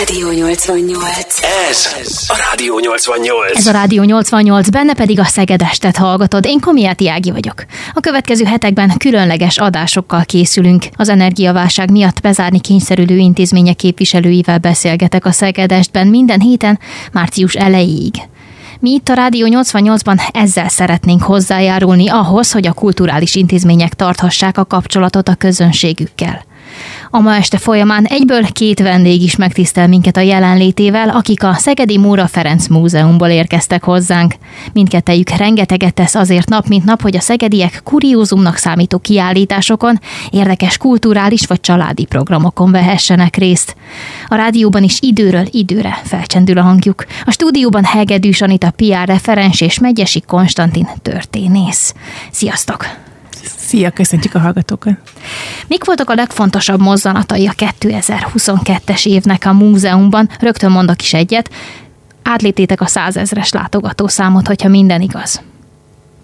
Rádió 88. Ez a Rádió 88. Ez a Rádió 88, benne pedig a Szegedestet hallgatod. Én Komiáti Ági vagyok. A következő hetekben különleges adásokkal készülünk. Az energiaválság miatt bezárni kényszerülő intézmények képviselőivel beszélgetek a Szegedestben minden héten, március elejéig. Mi itt a Rádió 88-ban ezzel szeretnénk hozzájárulni ahhoz, hogy a kulturális intézmények tarthassák a kapcsolatot a közönségükkel. A ma este folyamán egyből két vendég is megtisztel minket a jelenlétével, akik a Szegedi Móra Ferenc Múzeumból érkeztek hozzánk. Mindkettejük rengeteget tesz azért nap, mint nap, hogy a szegediek kuriózumnak számító kiállításokon, érdekes kulturális vagy családi programokon vehessenek részt. A rádióban is időről időre felcsendül a hangjuk. A stúdióban Hegedűs Anita PR referens és Megyesi Konstantin történész. Sziasztok! Szia, köszöntjük a hallgatókat! Mik voltak a legfontosabb mozzanatai a 2022-es évnek a múzeumban? Rögtön mondok is egyet. Átléptétek a százezres látogatószámot, hogyha minden igaz.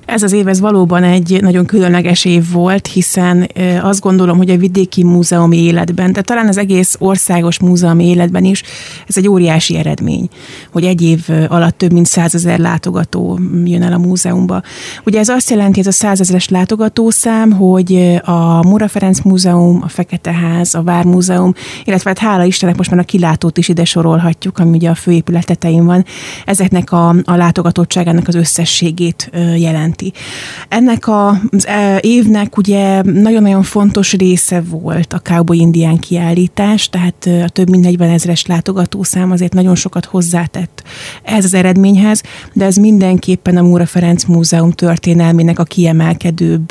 Ez az év ez valóban egy nagyon különleges év volt, hiszen azt gondolom, hogy a vidéki múzeumi életben, de talán az egész országos múzeumi életben is, ez egy óriási eredmény, hogy egy év alatt több mint százezer látogató jön el a múzeumba. Ugye ez azt jelenti, ez a százezeres látogatószám, hogy a Mura Ferenc Múzeum, a Fekete Ház, a Vármúzeum, illetve hát hála Istennek most már a kilátót is ide sorolhatjuk, ami ugye a főépület tetején van, ezeknek a, a látogatottságának az összességét jelent jelenti. Ennek az e, évnek ugye nagyon-nagyon fontos része volt a Cowboy Indián kiállítás, tehát a több mint 40 ezeres látogatószám azért nagyon sokat hozzátett ez az eredményhez, de ez mindenképpen a Múra Ferenc Múzeum történelmének a kiemelkedőbb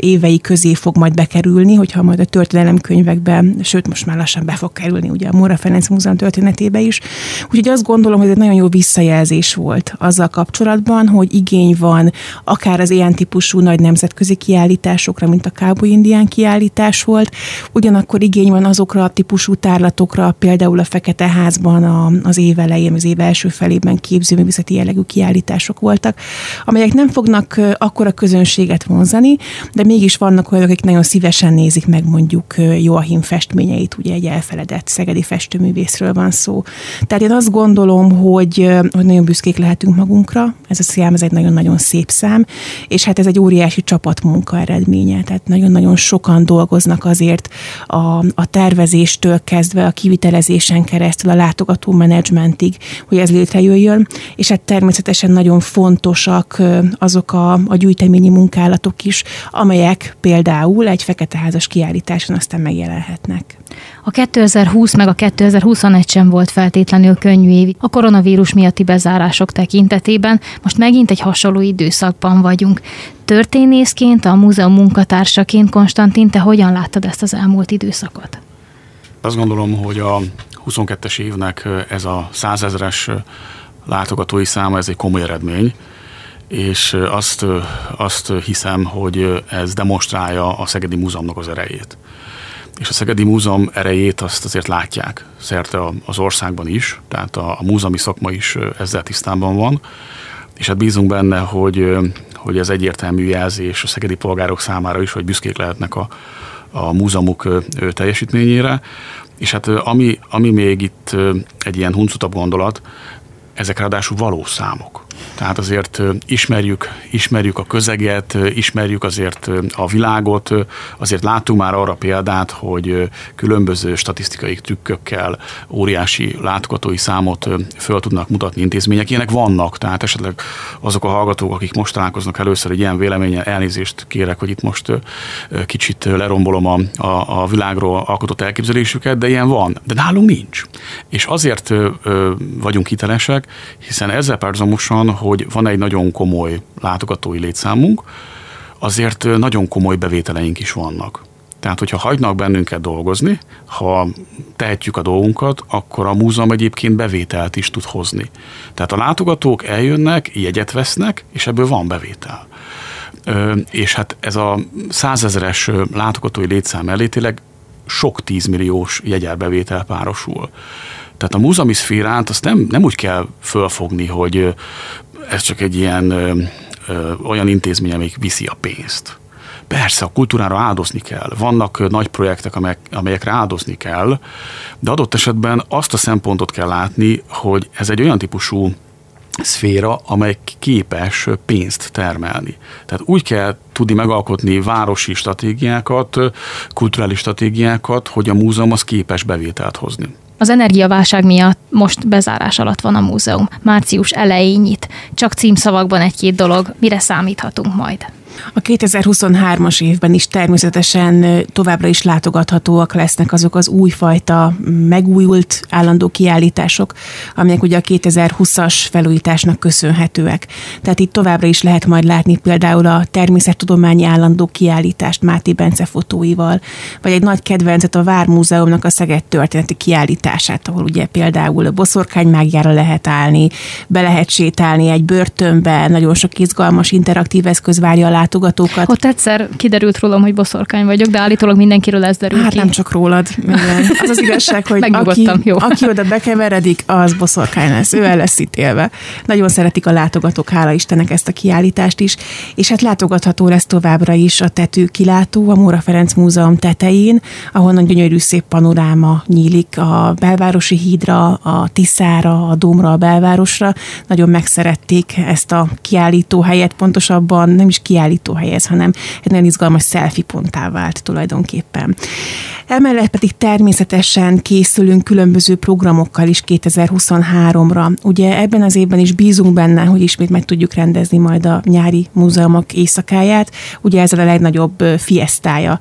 évei közé fog majd bekerülni, hogyha majd a történelemkönyvekben, sőt most már lassan be fog kerülni ugye a Múra Ferenc Múzeum történetébe is. Úgyhogy azt gondolom, hogy ez egy nagyon jó visszajelzés volt azzal kapcsolatban, hogy igény van akár az ilyen típusú nagy nemzetközi kiállításokra, mint a Cowboy Indián kiállítás volt, ugyanakkor igény van azokra a típusú tárlatokra, például a Fekete Házban a, az év elején, az év első felében képzőművészeti jellegű kiállítások voltak, amelyek nem fognak akkora közönséget vonzani, de mégis vannak olyanok, akik nagyon szívesen nézik meg mondjuk Joachim festményeit, ugye egy elfeledett szegedi festőművészről van szó. Tehát én azt gondolom, hogy, hogy nagyon büszkék lehetünk magunkra, ez a szám, ez egy nagyon-nagyon szép szám, szám, és hát ez egy óriási csapatmunka eredménye, tehát nagyon-nagyon sokan dolgoznak azért a, a tervezéstől kezdve a kivitelezésen keresztül a látogató menedzsmentig, hogy ez létrejöjjön, és hát természetesen nagyon fontosak azok a, a gyűjteményi munkálatok is, amelyek például egy feketeházas kiállításon aztán megjelenhetnek. A 2020 meg a 2021 sem volt feltétlenül könnyű év a koronavírus miatti bezárások tekintetében. Most megint egy hasonló időszakban vagyunk. Történészként, a múzeum munkatársaként, Konstantin, te hogyan láttad ezt az elmúlt időszakot? Azt gondolom, hogy a 22-es évnek ez a százezres látogatói száma, ez egy komoly eredmény, és azt, azt hiszem, hogy ez demonstrálja a Szegedi Múzeumnak az erejét és a Szegedi Múzeum erejét azt azért látják szerte az országban is, tehát a, a múzeumi szakma is ezzel tisztában van, és hát bízunk benne, hogy, hogy ez egyértelmű jelzés a szegedi polgárok számára is, hogy büszkék lehetnek a, a múzeumuk teljesítményére, és hát ami, ami még itt egy ilyen huncutabb gondolat, ezek ráadásul valós számok. Tehát azért ismerjük, ismerjük a közeget, ismerjük azért a világot, azért látunk már arra példát, hogy különböző statisztikai trükkökkel óriási látogatói számot föl tudnak mutatni intézmények. Ilyenek vannak, tehát esetleg azok a hallgatók, akik most találkoznak először egy ilyen véleményen, elnézést kérek, hogy itt most kicsit lerombolom a, a, a világról alkotott elképzelésüket, de ilyen van. De nálunk nincs. És azért vagyunk hitelesek, hiszen ezzel párhuzamosan hogy van egy nagyon komoly látogatói létszámunk, azért nagyon komoly bevételeink is vannak. Tehát, hogyha hagynak bennünket dolgozni, ha tehetjük a dolgunkat, akkor a múzeum egyébként bevételt is tud hozni. Tehát a látogatók eljönnek, jegyet vesznek, és ebből van bevétel. És hát ez a százezeres látogatói létszám elétileg sok tízmilliós jegyelbevétel párosul. Tehát a múzeumi szférát azt nem, nem úgy kell fölfogni, hogy ez csak egy ilyen ö, ö, olyan intézmény, amelyik viszi a pénzt. persze a kultúrára áldozni kell, vannak nagy projektek, amelyek, amelyekre áldozni kell, de adott esetben azt a szempontot kell látni, hogy ez egy olyan típusú szféra, amely képes pénzt termelni. Tehát úgy kell tudni megalkotni városi stratégiákat, kulturális stratégiákat, hogy a múzeum az képes bevételt hozni. Az energiaválság miatt most bezárás alatt van a múzeum. Március elején nyit. Csak címszavakban egy-két dolog. Mire számíthatunk majd? A 2023-as évben is természetesen továbbra is látogathatóak lesznek azok az újfajta megújult állandó kiállítások, amelyek ugye a 2020-as felújításnak köszönhetőek. Tehát itt továbbra is lehet majd látni például a természettudományi állandó kiállítást Máté Bence fotóival, vagy egy nagy kedvencet a Vármúzeumnak a Szeged történeti kiállítását, ahol ugye például a boszorkánymágjára lehet állni, be lehet sétálni egy börtönbe, nagyon sok izgalmas interaktív eszköz várja a látogatókat. Ott egyszer kiderült rólam, hogy boszorkány vagyok, de állítólag mindenkiről ez derül Hát ki. nem csak rólad. Igen. Az az igazság, hogy aki, jó. aki oda bekeveredik, az boszorkány lesz. Ő el lesz ítélve. Nagyon szeretik a látogatók, hála Istennek ezt a kiállítást is. És hát látogatható lesz továbbra is a tető kilátó a Móra Ferenc Múzeum tetején, ahonnan gyönyörű szép panoráma nyílik a belvárosi hídra, a Tiszára, a Dómra, a belvárosra. Nagyon megszerették ezt a kiállító helyet, pontosabban nem is kiállító helyez, hanem egy nagyon izgalmas selfie ponttá vált tulajdonképpen. Emellett pedig természetesen készülünk különböző programokkal is 2023-ra. Ugye ebben az évben is bízunk benne, hogy ismét meg tudjuk rendezni majd a nyári múzeumok éjszakáját. Ugye ez a legnagyobb fiesztája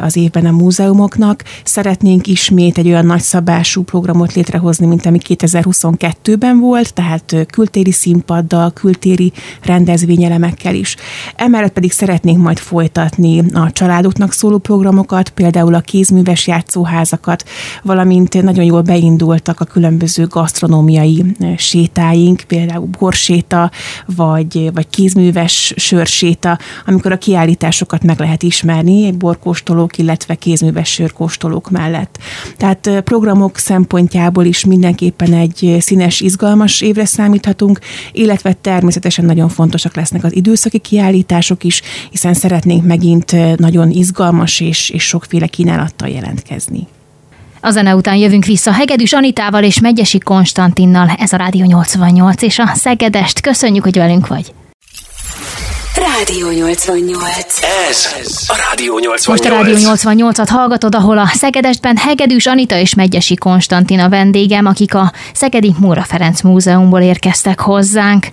az évben a múzeumoknak. Szeretnénk ismét egy olyan nagyszabású programot létrehozni, mint ami 2022-ben volt, tehát kültéri színpaddal, kültéri rendezvényelemekkel is. Emellett pedig szeretnénk majd folytatni a családoknak szóló programokat, például a kézműves játszóházakat, valamint nagyon jól beindultak a különböző gasztronómiai sétáink, például borséta, vagy, vagy kézműves sörséta, amikor a kiállításokat meg lehet ismerni, borkóstolók, illetve kézműves sörkóstolók mellett. Tehát programok szempontjából is mindenképpen egy színes, izgalmas évre számíthatunk, illetve természetesen nagyon fontosak lesznek az időszaki kiállítások is, hiszen szeretnénk megint nagyon izgalmas és, és sokféle kínálattal jelentkezni. A zene után jövünk vissza Hegedűs Anitával és Megyesi Konstantinnal. Ez a Rádió 88 és a Szegedest. Köszönjük, hogy velünk vagy. Rádió 88. Ez a Rádió 88. Most a Rádió 88-at hallgatod, ahol a Szegedestben Hegedűs Anita és Megyesi Konstantin a vendégem, akik a Szegedi Móra Ferenc Múzeumból érkeztek hozzánk.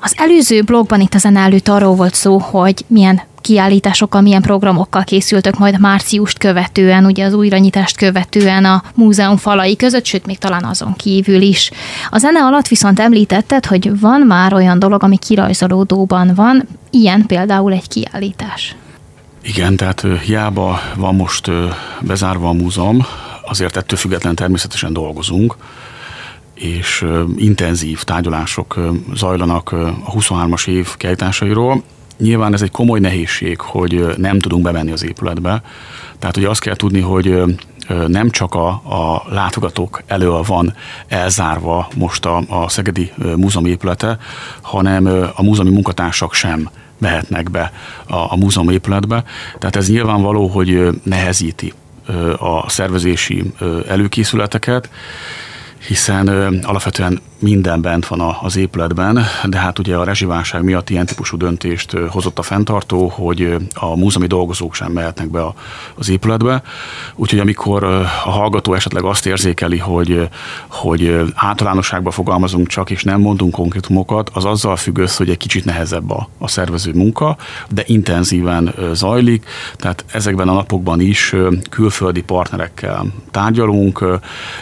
Az előző blogban itt a zene előtt arról volt szó, hogy milyen kiállításokkal, milyen programokkal készültök majd márciust követően, ugye az újranyitást követően a múzeum falai között, sőt, még talán azon kívül is. A zene alatt viszont említetted, hogy van már olyan dolog, ami kirajzolódóban van, ilyen például egy kiállítás. Igen, tehát hiába van most bezárva a múzeum, azért ettől független természetesen dolgozunk, és intenzív tárgyalások zajlanak a 23-as év kiállításairól. Nyilván ez egy komoly nehézség, hogy nem tudunk bemenni az épületbe. Tehát ugye azt kell tudni, hogy nem csak a, a látogatók elől van elzárva most a, a Szegedi Múzeum épülete, hanem a múzeumi munkatársak sem mehetnek be a, a múzeum épületbe. Tehát ez nyilvánvaló, hogy nehezíti a szervezési előkészületeket, hiszen alapvetően minden bent van az épületben, de hát ugye a rezsiválság miatt ilyen típusú döntést hozott a fenntartó, hogy a múzeumi dolgozók sem mehetnek be az épületbe. Úgyhogy amikor a hallgató esetleg azt érzékeli, hogy, hogy általánosságban fogalmazunk csak, és nem mondunk konkrétumokat, az azzal függ össze, hogy egy kicsit nehezebb a, a szervező munka, de intenzíven zajlik, tehát ezekben a napokban is külföldi partnerekkel tárgyalunk,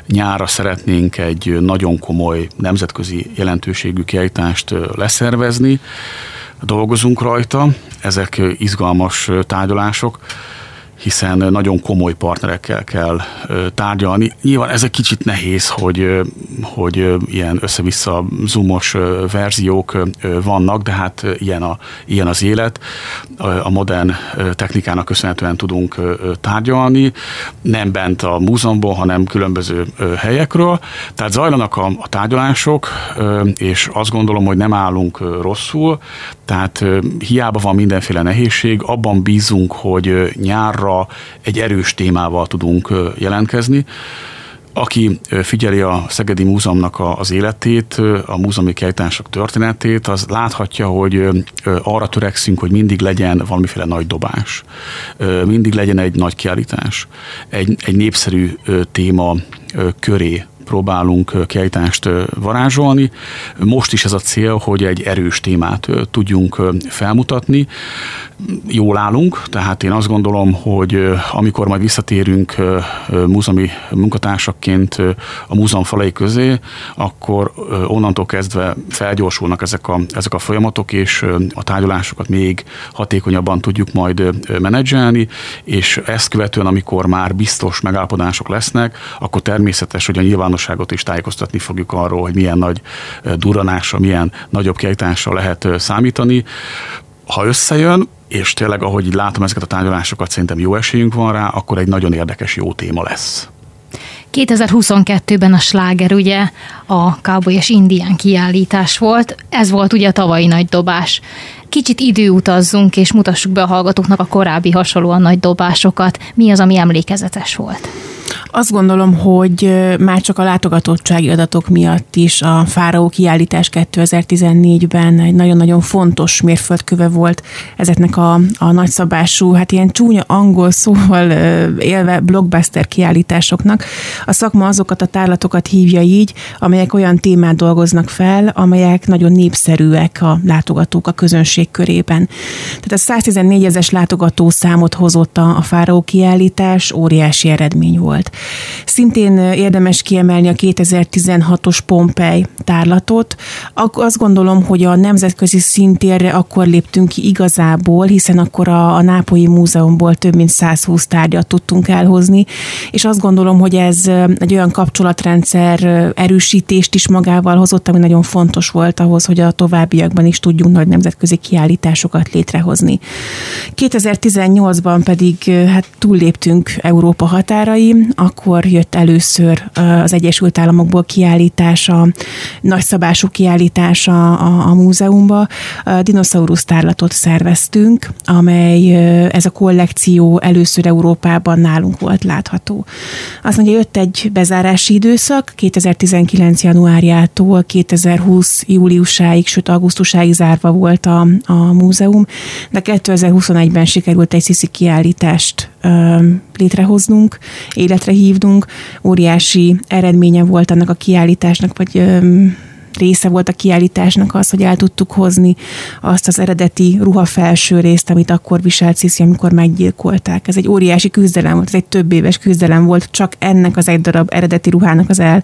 nyára szeretnénk egy nagyon komoly nemzetközi jelentőségű kiállítást leszervezni, dolgozunk rajta, ezek izgalmas tárgyalások, hiszen nagyon komoly partnerekkel kell tárgyalni. Nyilván ez egy kicsit nehéz, hogy, hogy ilyen össze-vissza zoomos verziók vannak, de hát ilyen, a, ilyen az élet. A modern technikának köszönhetően tudunk tárgyalni, nem bent a múzeumból, hanem különböző helyekről. Tehát zajlanak a, a tárgyalások, és azt gondolom, hogy nem állunk rosszul, tehát hiába van mindenféle nehézség, abban bízunk, hogy nyárra egy erős témával tudunk jelentkezni. Aki figyeli a Szegedi Múzeumnak az életét, a múzeumi kiállítások történetét, az láthatja, hogy arra törekszünk, hogy mindig legyen valamiféle nagy dobás. Mindig legyen egy nagy kiállítás. Egy, egy népszerű téma köré próbálunk kiállítást varázsolni. Most is ez a cél, hogy egy erős témát tudjunk felmutatni. Jól állunk, tehát én azt gondolom, hogy amikor majd visszatérünk múzeumi munkatársakként a múzeum falai közé, akkor onnantól kezdve felgyorsulnak ezek a, ezek a folyamatok, és a tárgyalásokat még hatékonyabban tudjuk majd menedzselni, és ezt követően, amikor már biztos megállapodások lesznek, akkor természetes, hogy a nyilvános nyilvánosságot is tájékoztatni fogjuk arról, hogy milyen nagy duranásra, milyen nagyobb kiállításra lehet számítani. Ha összejön, és tényleg, ahogy így látom ezeket a tárgyalásokat, szerintem jó esélyünk van rá, akkor egy nagyon érdekes, jó téma lesz. 2022-ben a sláger ugye a Cowboy és Indián kiállítás volt, ez volt ugye a tavalyi nagy dobás. Kicsit időutazzunk és mutassuk be a hallgatóknak a korábbi hasonlóan nagy dobásokat. Mi az, ami emlékezetes volt? Azt gondolom, hogy már csak a látogatottsági adatok miatt is a Fáraó kiállítás 2014-ben egy nagyon-nagyon fontos mérföldköve volt ezeknek a, a nagyszabású, hát ilyen csúnya angol szóval élve blockbuster kiállításoknak. A szakma azokat a tárlatokat hívja így, amelyek olyan témát dolgoznak fel, amelyek nagyon népszerűek a látogatók a közönség körében. Tehát a 114 ezes látogató számot hozott a, a Fáraó kiállítás, óriási eredmény volt. Szintén érdemes kiemelni a 2016-os Pompei tárlatot. Azt gondolom, hogy a nemzetközi szintérre akkor léptünk ki igazából, hiszen akkor a, a Nápolyi Múzeumból több mint 120 tárgyat tudtunk elhozni, és azt gondolom, hogy ez egy olyan kapcsolatrendszer erősítést is magával hozott, ami nagyon fontos volt ahhoz, hogy a továbbiakban is tudjunk nagy nemzetközi kiállításokat létrehozni. 2018-ban pedig hát túlléptünk Európa határai, akkor jött először az Egyesült Államokból kiállítása, nagyszabású kiállítása a, a múzeumba. A dinoszaurusz tárlatot szerveztünk, amely ez a kollekció először Európában nálunk volt látható. Azt mondja, jött egy bezárási időszak, 2019. januárjától 2020. júliusáig, sőt augusztusáig zárva volt a, a múzeum, de 2021-ben sikerült egy sziszi kiállítást létrehoznunk, életre hívnunk. Óriási eredménye volt annak a kiállításnak, vagy része volt a kiállításnak az, hogy el tudtuk hozni azt az eredeti ruhafelső részt, amit akkor viselt Sziszi, amikor meggyilkolták. Ez egy óriási küzdelem volt, ez egy több éves küzdelem volt, csak ennek az egy darab eredeti ruhának az el,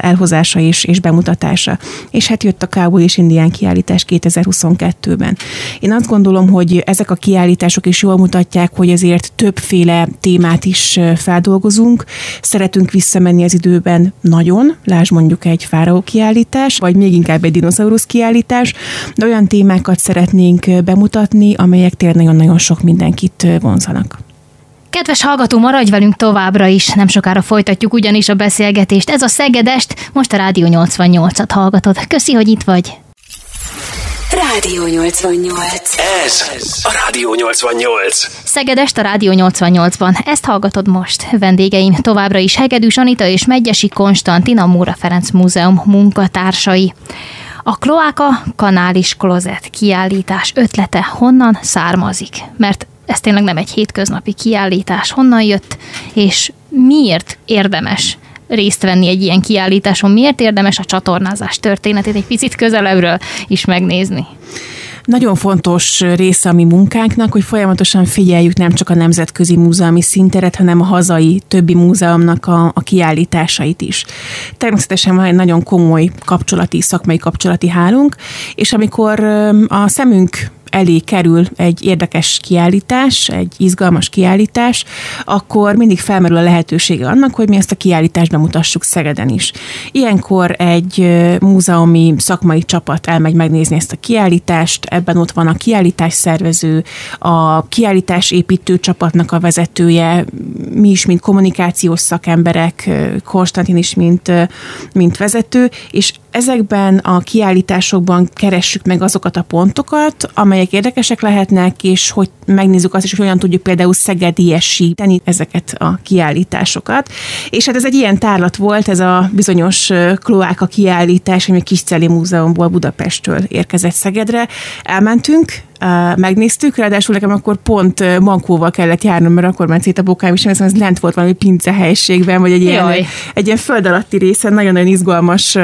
elhozása és, és bemutatása. És hát jött a Cowboy és Indián kiállítás 2022-ben. Én azt gondolom, hogy ezek a kiállítások is jól mutatják, hogy ezért többféle témát is feldolgozunk. Szeretünk visszamenni az időben nagyon, lásd mondjuk egy fáraó kiállítás, vagy még inkább egy dinoszaurusz kiállítás, de olyan témákat szeretnénk bemutatni, amelyek tényleg nagyon-nagyon sok mindenkit vonzanak. Kedves hallgató, maradj velünk továbbra is, nem sokára folytatjuk ugyanis a beszélgetést. Ez a Szegedest, most a Rádió 88-at hallgatod. Köszi, hogy itt vagy. Rádió 88. Ez a Rádió 88. Szegedest a Rádió 88-ban. Ezt hallgatod most. Vendégeim továbbra is Hegedűs Anita és Megyesi Konstantin, a Móra Ferenc Múzeum munkatársai. A kloáka kanális klozet kiállítás ötlete honnan származik? Mert ez tényleg nem egy hétköznapi kiállítás. Honnan jött, és miért érdemes részt venni egy ilyen kiállításon? Miért érdemes a csatornázás történetét egy picit közelebbről is megnézni? Nagyon fontos része a mi munkánknak, hogy folyamatosan figyeljük nem csak a nemzetközi múzeumi szinteret, hanem a hazai többi múzeumnak a, a kiállításait is. Természetesen van egy nagyon komoly kapcsolati, szakmai kapcsolati hálunk, és amikor a szemünk elé kerül egy érdekes kiállítás, egy izgalmas kiállítás, akkor mindig felmerül a lehetősége annak, hogy mi ezt a kiállítást bemutassuk Szegeden is. Ilyenkor egy múzeumi szakmai csapat elmegy megnézni ezt a kiállítást, ebben ott van a kiállítás szervező, a kiállítás építő csapatnak a vezetője, mi is, mint kommunikációs szakemberek, Konstantin is, mint, mint vezető, és ezekben a kiállításokban keressük meg azokat a pontokat, amelyek érdekesek lehetnek, és hogy megnézzük azt is, hogy hogyan tudjuk például szegediesíteni ezeket a kiállításokat. És hát ez egy ilyen tárlat volt, ez a bizonyos kloáka kiállítás, ami a Kisceli Múzeumból Budapestről érkezett Szegedre. Elmentünk, megnéztük, ráadásul nekem akkor pont Mankóval kellett járnom, mert akkor ment szét a bokám, és ez lent volt valami pince helységben, vagy egy ilyen, egy ilyen föld alatti részen, nagyon-nagyon izgalmas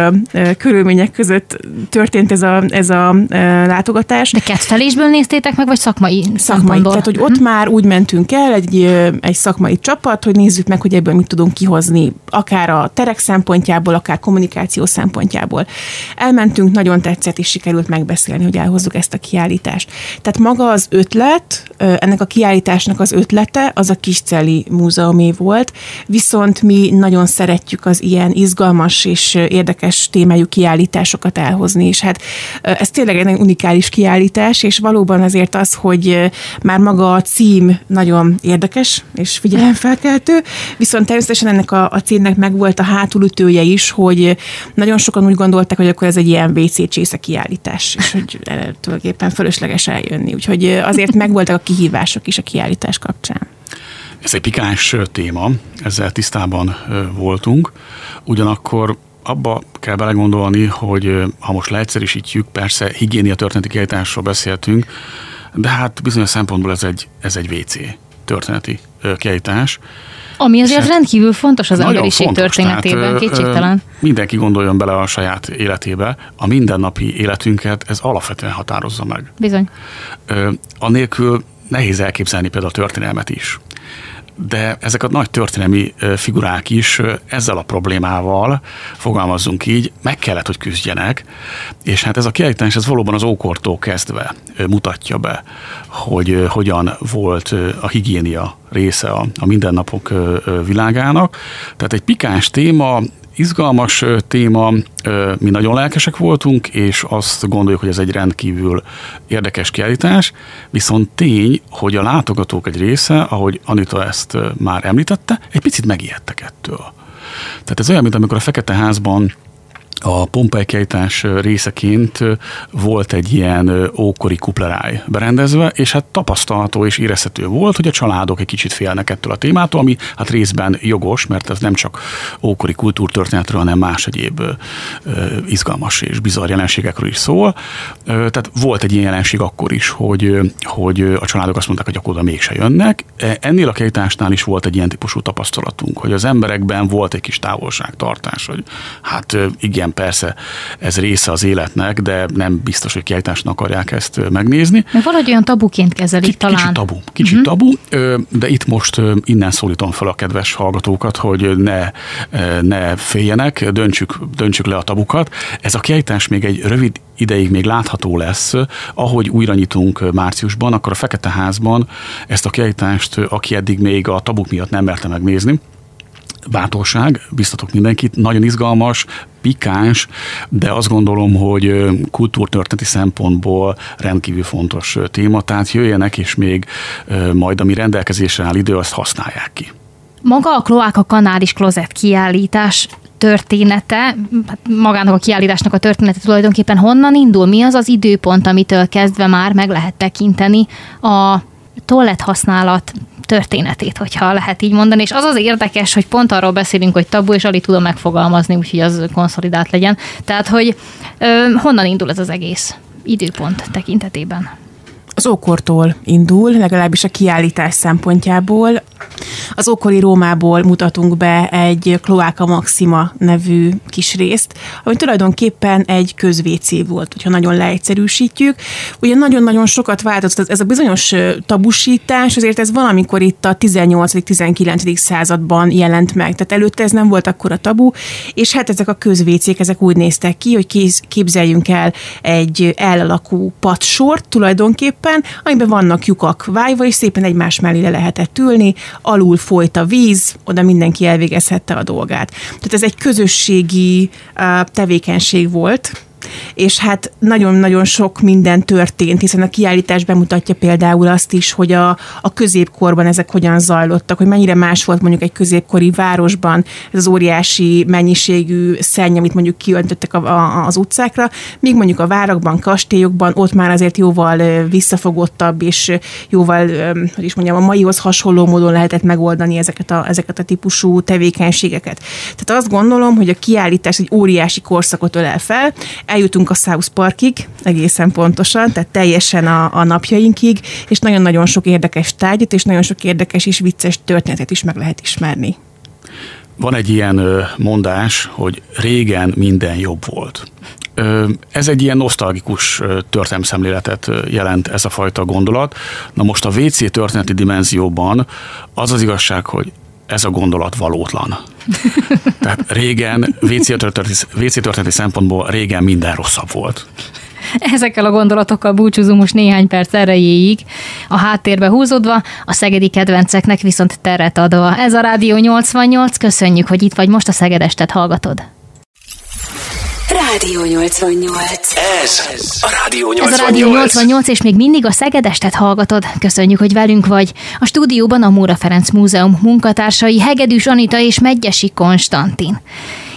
körülmények között történt ez a, ez a látogatás. De kedvelésből néztétek meg, vagy szakmai Szakmai. Tehát, hogy ott hmm. már úgy mentünk el, egy, egy szakmai csapat, hogy nézzük meg, hogy ebből mit tudunk kihozni, akár a terek szempontjából, akár kommunikáció szempontjából. Elmentünk, nagyon tetszett, és sikerült megbeszélni, hogy elhozzuk ezt a kiállítást. Tehát maga az ötlet, ennek a kiállításnak az ötlete, az a Kisceli Múzeumé volt, viszont mi nagyon szeretjük az ilyen izgalmas és érdekes témájú kiállításosokat elhozni, és hát ez tényleg egy unikális kiállítás, és valóban azért az, hogy már maga a cím nagyon érdekes és figyelemfelkeltő, viszont természetesen ennek a, a címnek meg volt a hátulütője is, hogy nagyon sokan úgy gondolták, hogy akkor ez egy ilyen WC csésze kiállítás, és hogy tulajdonképpen fölösleges eljönni. Úgyhogy azért megvoltak a kihívások is a kiállítás kapcsán. Ez egy pikáns téma, ezzel tisztában voltunk, ugyanakkor abba kell belegondolni, hogy ha most leegyszerűsítjük, persze higiénia történeti kiállításról beszéltünk, de hát bizonyos szempontból ez egy, ez egy WC történeti kiállítás. Ami azért hát rendkívül fontos az emberiség fontos, történetében, tehát, kétségtelen. Mindenki gondoljon bele a saját életébe, a mindennapi életünket ez alapvetően határozza meg. Bizony. Anélkül nehéz elképzelni például a történelmet is de ezek a nagy történelmi figurák is ezzel a problémával, fogalmazzunk így, meg kellett, hogy küzdjenek, és hát ez a kiállítás ez valóban az ókortól kezdve mutatja be, hogy hogyan volt a higiénia része a, a mindennapok világának. Tehát egy pikáns téma, izgalmas téma, mi nagyon lelkesek voltunk, és azt gondoljuk, hogy ez egy rendkívül érdekes kiállítás, viszont tény, hogy a látogatók egy része, ahogy Anita ezt már említette, egy picit megijedtek ettől. Tehát ez olyan, mint amikor a Fekete Házban a Pompei kiállítás részeként volt egy ilyen ókori kupleráj berendezve, és hát tapasztalható és érezhető volt, hogy a családok egy kicsit félnek ettől a témától, ami hát részben jogos, mert ez nem csak ókori kultúrtörténetről, hanem más egyéb izgalmas és bizarr jelenségekről is szól. Tehát volt egy ilyen jelenség akkor is, hogy, hogy a családok azt mondták, hogy akkor oda mégse jönnek. E, ennél a kiállításnál is volt egy ilyen típusú tapasztalatunk, hogy az emberekben volt egy kis távolságtartás, hogy hát igen, persze ez része az életnek, de nem biztos, hogy kiállításnak akarják ezt megnézni. Mert valahogy olyan tabuként kezelik K- talán. Kicsit tabu, kicsit uh-huh. tabu, de itt most innen szólítom fel a kedves hallgatókat, hogy ne, ne féljenek, döntsük, döntsük le a tabukat. Ez a kiállítás még egy rövid ideig még látható lesz, ahogy újra nyitunk márciusban, akkor a Fekete Házban ezt a kiállítást, aki eddig még a tabuk miatt nem merte megnézni, bátorság, biztatok mindenkit, nagyon izgalmas, pikáns, de azt gondolom, hogy kultúrtörténeti szempontból rendkívül fontos téma, tehát jöjjenek, és még majd ami rendelkezésre áll idő, azt használják ki. Maga a kloáka kanál és klozet kiállítás története, hát magának a kiállításnak a története tulajdonképpen honnan indul? Mi az az időpont, amitől kezdve már meg lehet tekinteni a toilet használat történetét, hogyha lehet így mondani. És az az érdekes, hogy pont arról beszélünk, hogy tabu, és alig tudom megfogalmazni, úgyhogy az konszolidált legyen. Tehát, hogy ö, honnan indul ez az egész időpont tekintetében? Az ókortól indul, legalábbis a kiállítás szempontjából. Az ókori Rómából mutatunk be egy Cloaca Maxima nevű kis részt, ami tulajdonképpen egy közvécé volt, hogyha nagyon leegyszerűsítjük. Ugye nagyon-nagyon sokat változott ez a bizonyos tabusítás, azért ez valamikor itt a 18.-19. században jelent meg. Tehát előtte ez nem volt akkor a tabu, és hát ezek a közvécék, ezek úgy néztek ki, hogy képzeljünk el egy elalakú patsort tulajdonképpen, amiben vannak lyukak vájva, és szépen egymás mellé le lehetett ülni, alul folyt a víz, oda mindenki elvégezhette a dolgát. Tehát ez egy közösségi tevékenység volt, és hát nagyon-nagyon sok minden történt, hiszen a kiállítás bemutatja például azt is, hogy a, a középkorban ezek hogyan zajlottak, hogy mennyire más volt mondjuk egy középkori városban ez az óriási mennyiségű szenny, amit mondjuk kiöntöttek a, a, az utcákra, míg mondjuk a várakban, kastélyokban ott már azért jóval visszafogottabb, és jóval, hogy is mondjam, a maihoz hasonló módon lehetett megoldani ezeket a, ezeket a típusú tevékenységeket. Tehát azt gondolom, hogy a kiállítás egy óriási korszakot ölel fel, eljutunk a South Parkig, egészen pontosan, tehát teljesen a, a napjainkig, és nagyon-nagyon sok érdekes tárgyat, és nagyon sok érdekes és vicces történetet is meg lehet ismerni. Van egy ilyen mondás, hogy régen minden jobb volt. Ez egy ilyen nosztalgikus történelmszemléletet jelent ez a fajta gondolat. Na most a WC történeti dimenzióban az az igazság, hogy ez a gondolat valótlan. Tehát régen, WC történeti, szempontból régen minden rosszabb volt. Ezekkel a gondolatokkal búcsúzunk most néhány perc erejéig, a háttérbe húzódva, a szegedi kedvenceknek viszont teret adva. Ez a Rádió 88, köszönjük, hogy itt vagy most a Szegedestet hallgatod. Rádió 88. Ez a Rádió 88. Ez a Rádió 88, és még mindig a Szegedestet hallgatod. Köszönjük, hogy velünk vagy. A stúdióban a Móra Ferenc Múzeum munkatársai Hegedűs Anita és Megyesi Konstantin.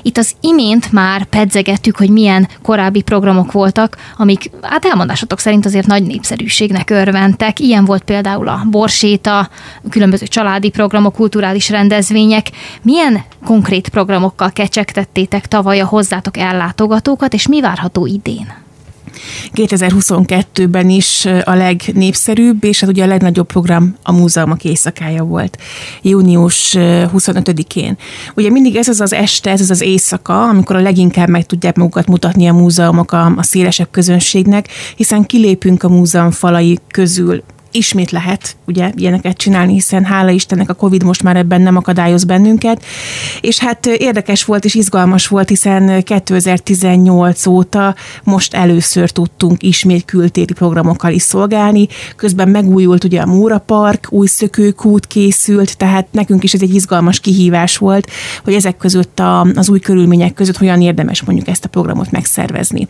Itt az imént már pedzegettük, hogy milyen korábbi programok voltak, amik hát elmondásatok szerint azért nagy népszerűségnek örventek. Ilyen volt például a borséta, különböző családi programok, kulturális rendezvények. Milyen konkrét programokkal kecsegtettétek tavaly a hozzátok ellátogatókat, és mi várható idén? 2022-ben is a legnépszerűbb, és hát ugye a legnagyobb program a múzeumok éjszakája volt, június 25-én. Ugye mindig ez az az este, ez az az éjszaka, amikor a leginkább meg tudják magukat mutatni a múzeumok a, a szélesebb közönségnek, hiszen kilépünk a múzeum falai közül ismét lehet ugye ilyeneket csinálni, hiszen hála Istennek a Covid most már ebben nem akadályoz bennünket. És hát érdekes volt és izgalmas volt, hiszen 2018 óta most először tudtunk ismét kültéri programokkal is szolgálni. Közben megújult ugye a Móra Park, új szökőkút készült, tehát nekünk is ez egy izgalmas kihívás volt, hogy ezek között a, az új körülmények között hogyan érdemes mondjuk ezt a programot megszervezni.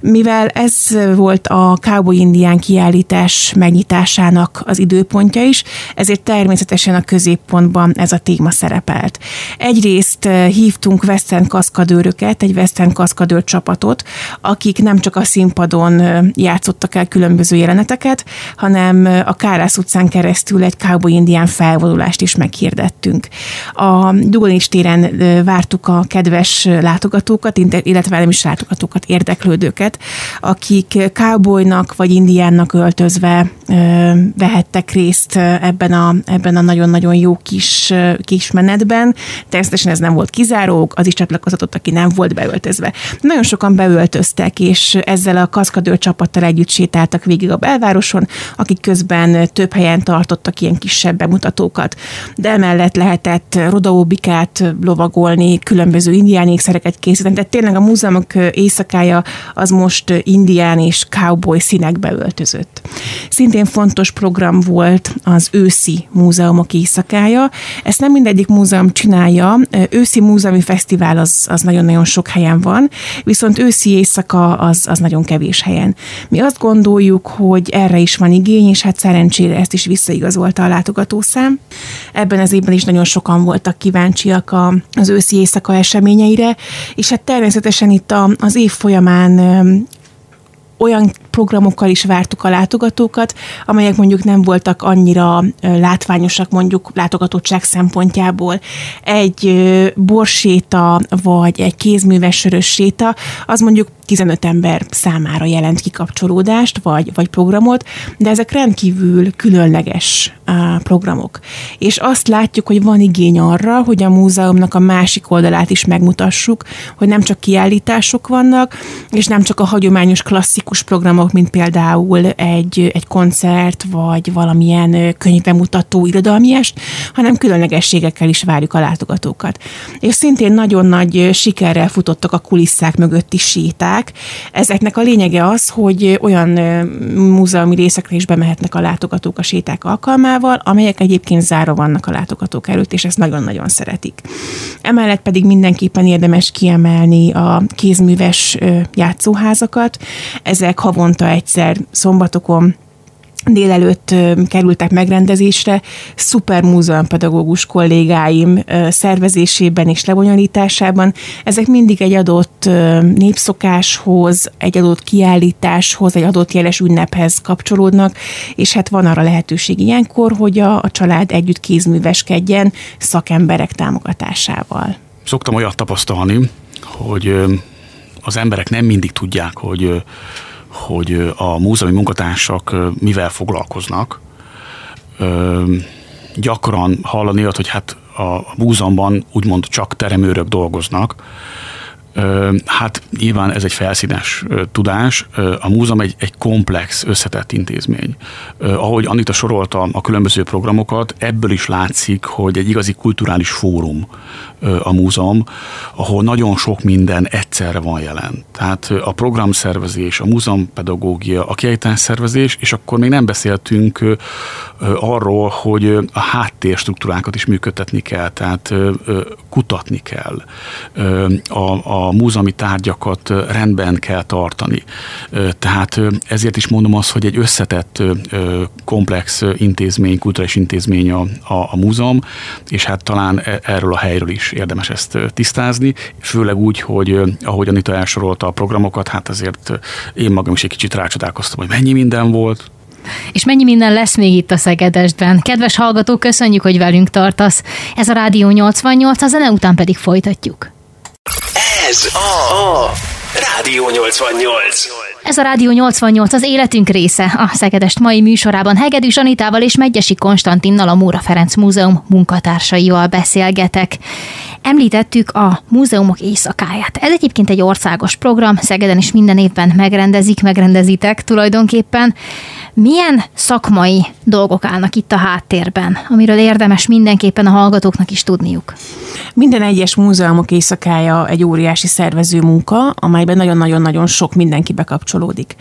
Mivel ez volt a Cowboy Indián kiállítás megnyitása kiadásának az időpontja is, ezért természetesen a középpontban ez a téma szerepelt. Egyrészt eh, hívtunk western kaszkadőröket, egy western kaszkadőr csapatot, akik nem csak a színpadon eh, játszottak el különböző jeleneteket, hanem eh, a Kárász utcán keresztül egy cowboy indián felvonulást is meghirdettünk. A Dugonics téren vártuk a kedves látogatókat, illetve nem is látogatókat, érdeklődőket, akik cowboynak vagy indiánnak öltözve vehettek részt ebben a, ebben a nagyon-nagyon jó kis, kis menetben. Természetesen ez nem volt kizárók, az is csatlakozott, aki nem volt beöltözve. Nagyon sokan beöltöztek, és ezzel a kaszkadőr csapattal együtt sétáltak végig a belvároson, akik közben több helyen tartottak ilyen kisebb bemutatókat. De emellett lehetett rodaóbikát lovagolni, különböző indián ékszereket készíteni. Tehát tényleg a múzeumok éjszakája az most indián és cowboy színekbe öltözött. Szintén fontos fontos program volt az őszi múzeumok éjszakája. Ezt nem mindegyik múzeum csinálja. Őszi múzeumi fesztivál az, az nagyon-nagyon sok helyen van, viszont őszi éjszaka az, az nagyon kevés helyen. Mi azt gondoljuk, hogy erre is van igény, és hát szerencsére ezt is visszaigazolta a látogatószám. Ebben az évben is nagyon sokan voltak kíváncsiak az őszi éjszaka eseményeire, és hát természetesen itt a, az év folyamán olyan programokkal is vártuk a látogatókat, amelyek mondjuk nem voltak annyira látványosak mondjuk látogatottság szempontjából. Egy borséta vagy egy kézműves séta, az mondjuk 15 ember számára jelent kikapcsolódást, vagy, vagy programot, de ezek rendkívül különleges programok. És azt látjuk, hogy van igény arra, hogy a múzeumnak a másik oldalát is megmutassuk, hogy nem csak kiállítások vannak, és nem csak a hagyományos klasszikus programok, mint például egy, egy koncert, vagy valamilyen könyvemutató irodalmiest, hanem különlegességekkel is várjuk a látogatókat. És szintén nagyon nagy sikerrel futottak a kulisszák mögötti séták. Ezeknek a lényege az, hogy olyan múzeumi részekre is bemehetnek a látogatók a séták alkalmával, amelyek egyébként zárva vannak a látogatók előtt, és ezt nagyon-nagyon szeretik. Emellett pedig mindenképpen érdemes kiemelni a kézműves játszóházakat. Ezek havonta egyszer szombatokon délelőtt kerültek megrendezésre, szuper múzeumpedagógus kollégáim szervezésében és lebonyolításában. Ezek mindig egy adott népszokáshoz, egy adott kiállításhoz, egy adott jeles ünnephez kapcsolódnak, és hát van arra lehetőség ilyenkor, hogy a, a család együtt kézműveskedjen szakemberek támogatásával. Szoktam olyat tapasztalni, hogy az emberek nem mindig tudják, hogy hogy a múzeumi munkatársak mivel foglalkoznak. Gyakran hallani olyat, hogy hát a múzeumban úgymond csak teremőrök dolgoznak, Hát nyilván ez egy felszínes tudás. A múzeum egy, egy komplex, összetett intézmény. Ahogy Anita sorolta a különböző programokat, ebből is látszik, hogy egy igazi kulturális fórum a múzeum, ahol nagyon sok minden egyszerre van jelen. Tehát a programszervezés, a múzeumpedagógia, a kiállításszervezés, és akkor még nem beszéltünk arról, hogy a háttérstruktúrákat is működtetni kell, tehát kutatni kell. A, a múzeumi tárgyakat rendben kell tartani. Tehát ezért is mondom azt, hogy egy összetett, komplex intézmény, kulturális intézmény a, a, a múzeum, és hát talán e, erről a helyről is érdemes ezt tisztázni, főleg úgy, hogy ahogy Anita elsorolta a programokat, hát azért én magam is egy kicsit rácsodálkoztam, hogy mennyi minden volt, és mennyi minden lesz még itt a Szegedestben. Kedves hallgató, köszönjük, hogy velünk tartasz. Ez a Rádió 88, a zene után pedig folytatjuk. Ez a, a Rádió 88. Ez a Rádió 88 az életünk része. A Szegedest mai műsorában Hegedű Anitával és Megyesi Konstantinnal a Móra Ferenc Múzeum munkatársaival beszélgetek. Említettük a múzeumok éjszakáját. Ez egyébként egy országos program, Szegeden is minden évben megrendezik, megrendezitek tulajdonképpen. Milyen szakmai dolgok állnak itt a háttérben, amiről érdemes mindenképpen a hallgatóknak is tudniuk? Minden egyes múzeumok éjszakája egy óriási szervező munka, amelyben nagyon-nagyon-nagyon sok mindenki bekapcsolódik.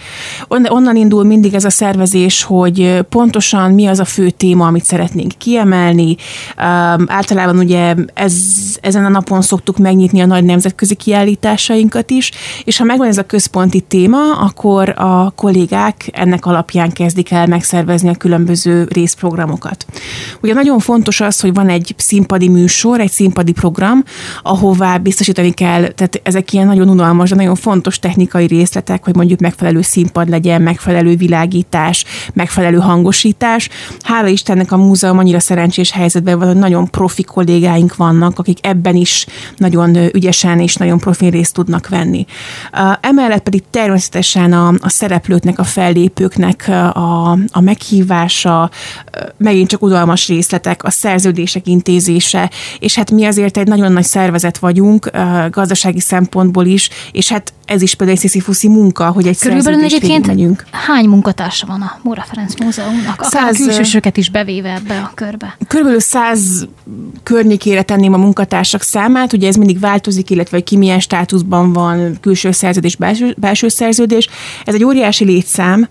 Onnan indul mindig ez a szervezés, hogy pontosan mi az a fő téma, amit szeretnénk kiemelni. Általában ugye ez, ezen a napon szoktuk megnyitni a nagy nemzetközi kiállításainkat is, és ha megvan ez a központi téma, akkor a kollégák ennek alapján kezdik el megszervezni a különböző részprogramokat. Ugye nagyon fontos az, hogy van egy színpadi műsor, egy színpadi program, ahová biztosítani kell, tehát ezek ilyen nagyon unalmas, de nagyon fontos technikai részletek, hogy mondjuk megfelelő színpad legyen, megfelelő világítás, megfelelő hangosítás. Hála Istennek a múzeum annyira szerencsés helyzetben van, hogy nagyon profi kollégáink vannak, akik ebben is nagyon ügyesen és nagyon profi részt tudnak venni. Emellett pedig természetesen a, a szereplőknek, a fellépőknek a, a meghívása, megint csak udalmas részletek, a szerződések intézése, és hát mi azért egy nagyon nagy szervezet vagyunk, gazdasági szempontból is, és hát ez is például egy sziszifuszi munka, hogy egy Körülbelül egyébként megyünk. hány munkatársa van a Móra Ferenc Múzeumnak? Akár száz, külsősöket is bevéve ebbe a körbe. Körülbelül száz környékére tenném a munkatársak számát, ugye ez mindig változik, illetve hogy ki milyen státuszban van, külső szerződés, belső, belső szerződés. Ez egy óriási létszám,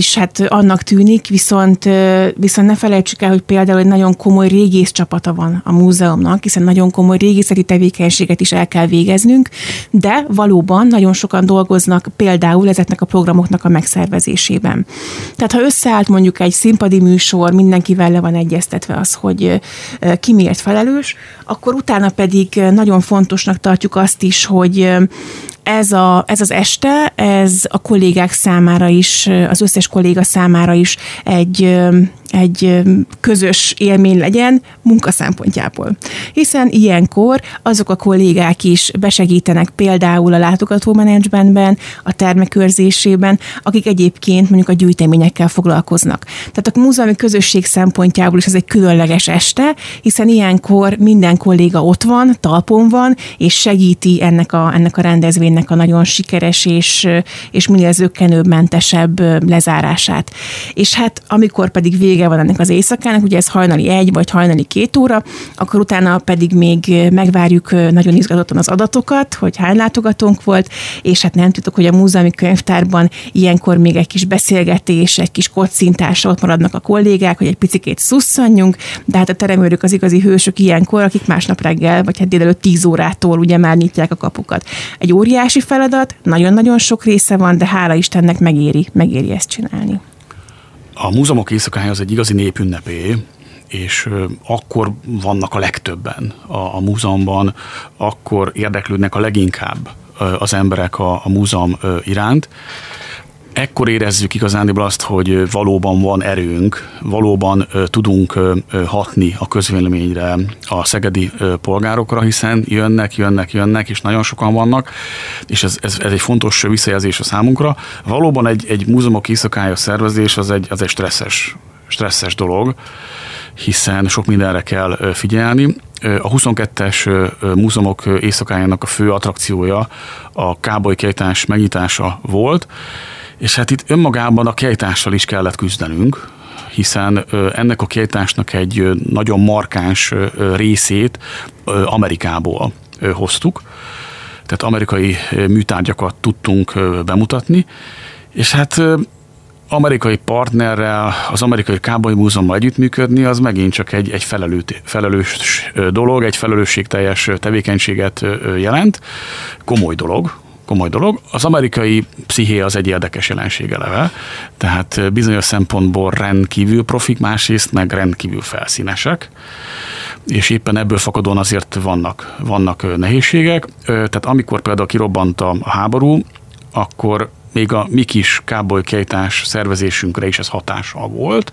vagyis hát annak tűnik, viszont, viszont ne felejtsük el, hogy például egy nagyon komoly régész csapata van a múzeumnak, hiszen nagyon komoly régészeti tevékenységet is el kell végeznünk, de valóban nagyon sokan dolgoznak például ezeknek a programoknak a megszervezésében. Tehát ha összeállt mondjuk egy színpadi műsor, mindenkivel le van egyeztetve az, hogy ki miért felelős, akkor utána pedig nagyon fontosnak tartjuk azt is, hogy ez, a, ez az este, ez a kollégák számára is, az összes kolléga számára is egy, egy közös élmény legyen munka szempontjából. Hiszen ilyenkor azok a kollégák is besegítenek például a látogatómenedzsmentben, a termekörzésében, akik egyébként mondjuk a gyűjteményekkel foglalkoznak. Tehát a múzeumi közösség szempontjából is ez egy különleges este, hiszen ilyenkor minden kolléga ott van, talpon van, és segíti ennek a, ennek a rendezvénynek a nagyon sikeres és, és minél zöggenőmentesebb lezárását. És hát amikor pedig vége van ennek az éjszakának, ugye ez hajnali egy vagy hajnali két óra, akkor utána pedig még megvárjuk nagyon izgatottan az adatokat, hogy hány látogatónk volt, és hát nem tudok, hogy a múzeumi könyvtárban ilyenkor még egy kis beszélgetés, egy kis kocintás ott maradnak a kollégák, hogy egy picikét szusszanjunk, de hát a teremőrök az igazi hősök ilyenkor, akik másnap reggel, vagy hát délelőtt 10 órától ugye már nyitják a kapukat. Egy óriási feladat, nagyon-nagyon sok része van, de hála Istennek megéri, megéri ezt csinálni. A múzeumok éjszakája az egy igazi népünnepé, és akkor vannak a legtöbben a, a múzeumban, akkor érdeklődnek a leginkább az emberek a, a múzeum iránt. Ekkor érezzük igazándiból azt, hogy valóban van erőnk, valóban tudunk hatni a közvéleményre, a szegedi polgárokra, hiszen jönnek, jönnek, jönnek, és nagyon sokan vannak, és ez, ez, ez egy fontos visszajelzés a számunkra. Valóban egy, egy múzeumok éjszakája szervezés az egy, az egy stresszes, stresszes dolog, hiszen sok mindenre kell figyelni. A 22-es múzeumok éjszakájának a fő attrakciója a Káboly kiállítás megnyitása volt, és hát itt önmagában a kiállítással is kellett küzdenünk, hiszen ennek a kiállításnak egy nagyon markáns részét Amerikából hoztuk, tehát amerikai műtárgyakat tudtunk bemutatni, és hát amerikai partnerrel, az amerikai Kábai Múzeummal együttműködni, az megint csak egy, egy felelő, felelős dolog, egy felelősségteljes tevékenységet jelent. Komoly dolog, komoly dolog. Az amerikai psziché az egy érdekes jelenség eleve, tehát bizonyos szempontból rendkívül profik, másrészt meg rendkívül felszínesek, és éppen ebből fakadóan azért vannak, vannak nehézségek. Tehát amikor például kirobbant a háború, akkor még a mi kis kábolykejtás szervezésünkre is ez hatással volt,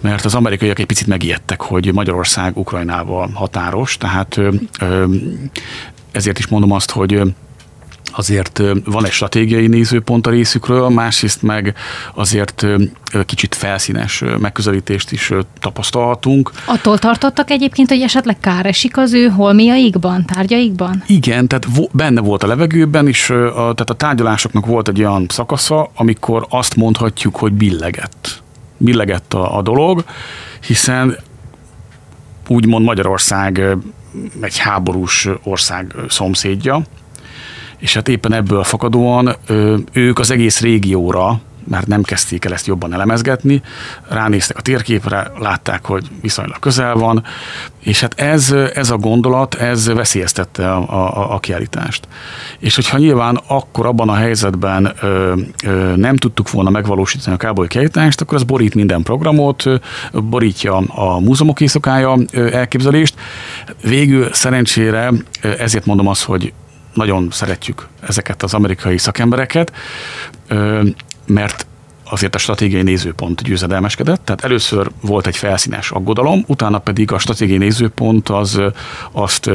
mert az amerikaiak egy picit megijedtek, hogy Magyarország Ukrajnával határos, tehát ezért is mondom azt, hogy azért van egy stratégiai nézőpont a részükről, másrészt meg azért kicsit felszínes megközelítést is tapasztalhatunk. Attól tartottak egyébként, hogy esetleg kár esik az ő holmiaikban, tárgyaikban? Igen, tehát benne volt a levegőben, és a, tehát a tárgyalásoknak volt egy olyan szakasza, amikor azt mondhatjuk, hogy billegett. Billegett a, a dolog, hiszen úgymond Magyarország egy háborús ország szomszédja, és hát éppen ebből fakadóan ők az egész régióra, mert nem kezdték el ezt jobban elemezgetni, ránéztek a térképre, látták, hogy viszonylag közel van, és hát ez, ez a gondolat, ez veszélyeztette a, a, a kiállítást. És hogyha nyilván akkor abban a helyzetben ö, ö, nem tudtuk volna megvalósítani a káboly kiállítást, akkor ez borít minden programot, borítja a múzeumok éjszakája elképzelést. Végül szerencsére ezért mondom azt, hogy nagyon szeretjük ezeket az amerikai szakembereket, mert azért a stratégiai nézőpont győzedelmeskedett. Tehát először volt egy felszínes aggodalom, utána pedig a stratégiai nézőpont az azt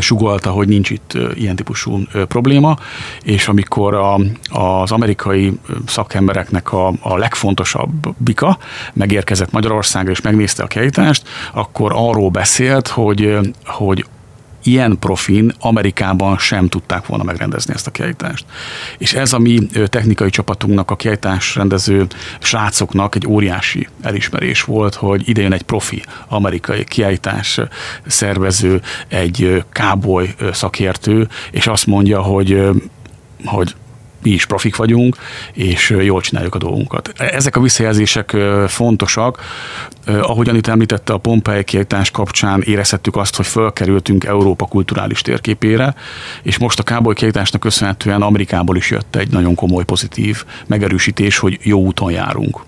sugalta, hogy nincs itt ilyen típusú probléma, és amikor a, az amerikai szakembereknek a, a legfontosabb bika megérkezett Magyarországra és megnézte a kiállítást, akkor arról beszélt, hogy, hogy ilyen profin Amerikában sem tudták volna megrendezni ezt a kiállítást. És ez a mi technikai csapatunknak, a kiállítás rendező srácoknak egy óriási elismerés volt, hogy idejön egy profi amerikai kiállítás szervező, egy káboly szakértő, és azt mondja, hogy hogy mi is profik vagyunk, és jól csináljuk a dolgunkat. Ezek a visszajelzések fontosak. Ahogyan itt említette a Pompei kiállítás kapcsán érezhettük azt, hogy fölkerültünk Európa kulturális térképére, és most a Káboly kiállításnak köszönhetően Amerikából is jött egy nagyon komoly pozitív megerősítés, hogy jó úton járunk.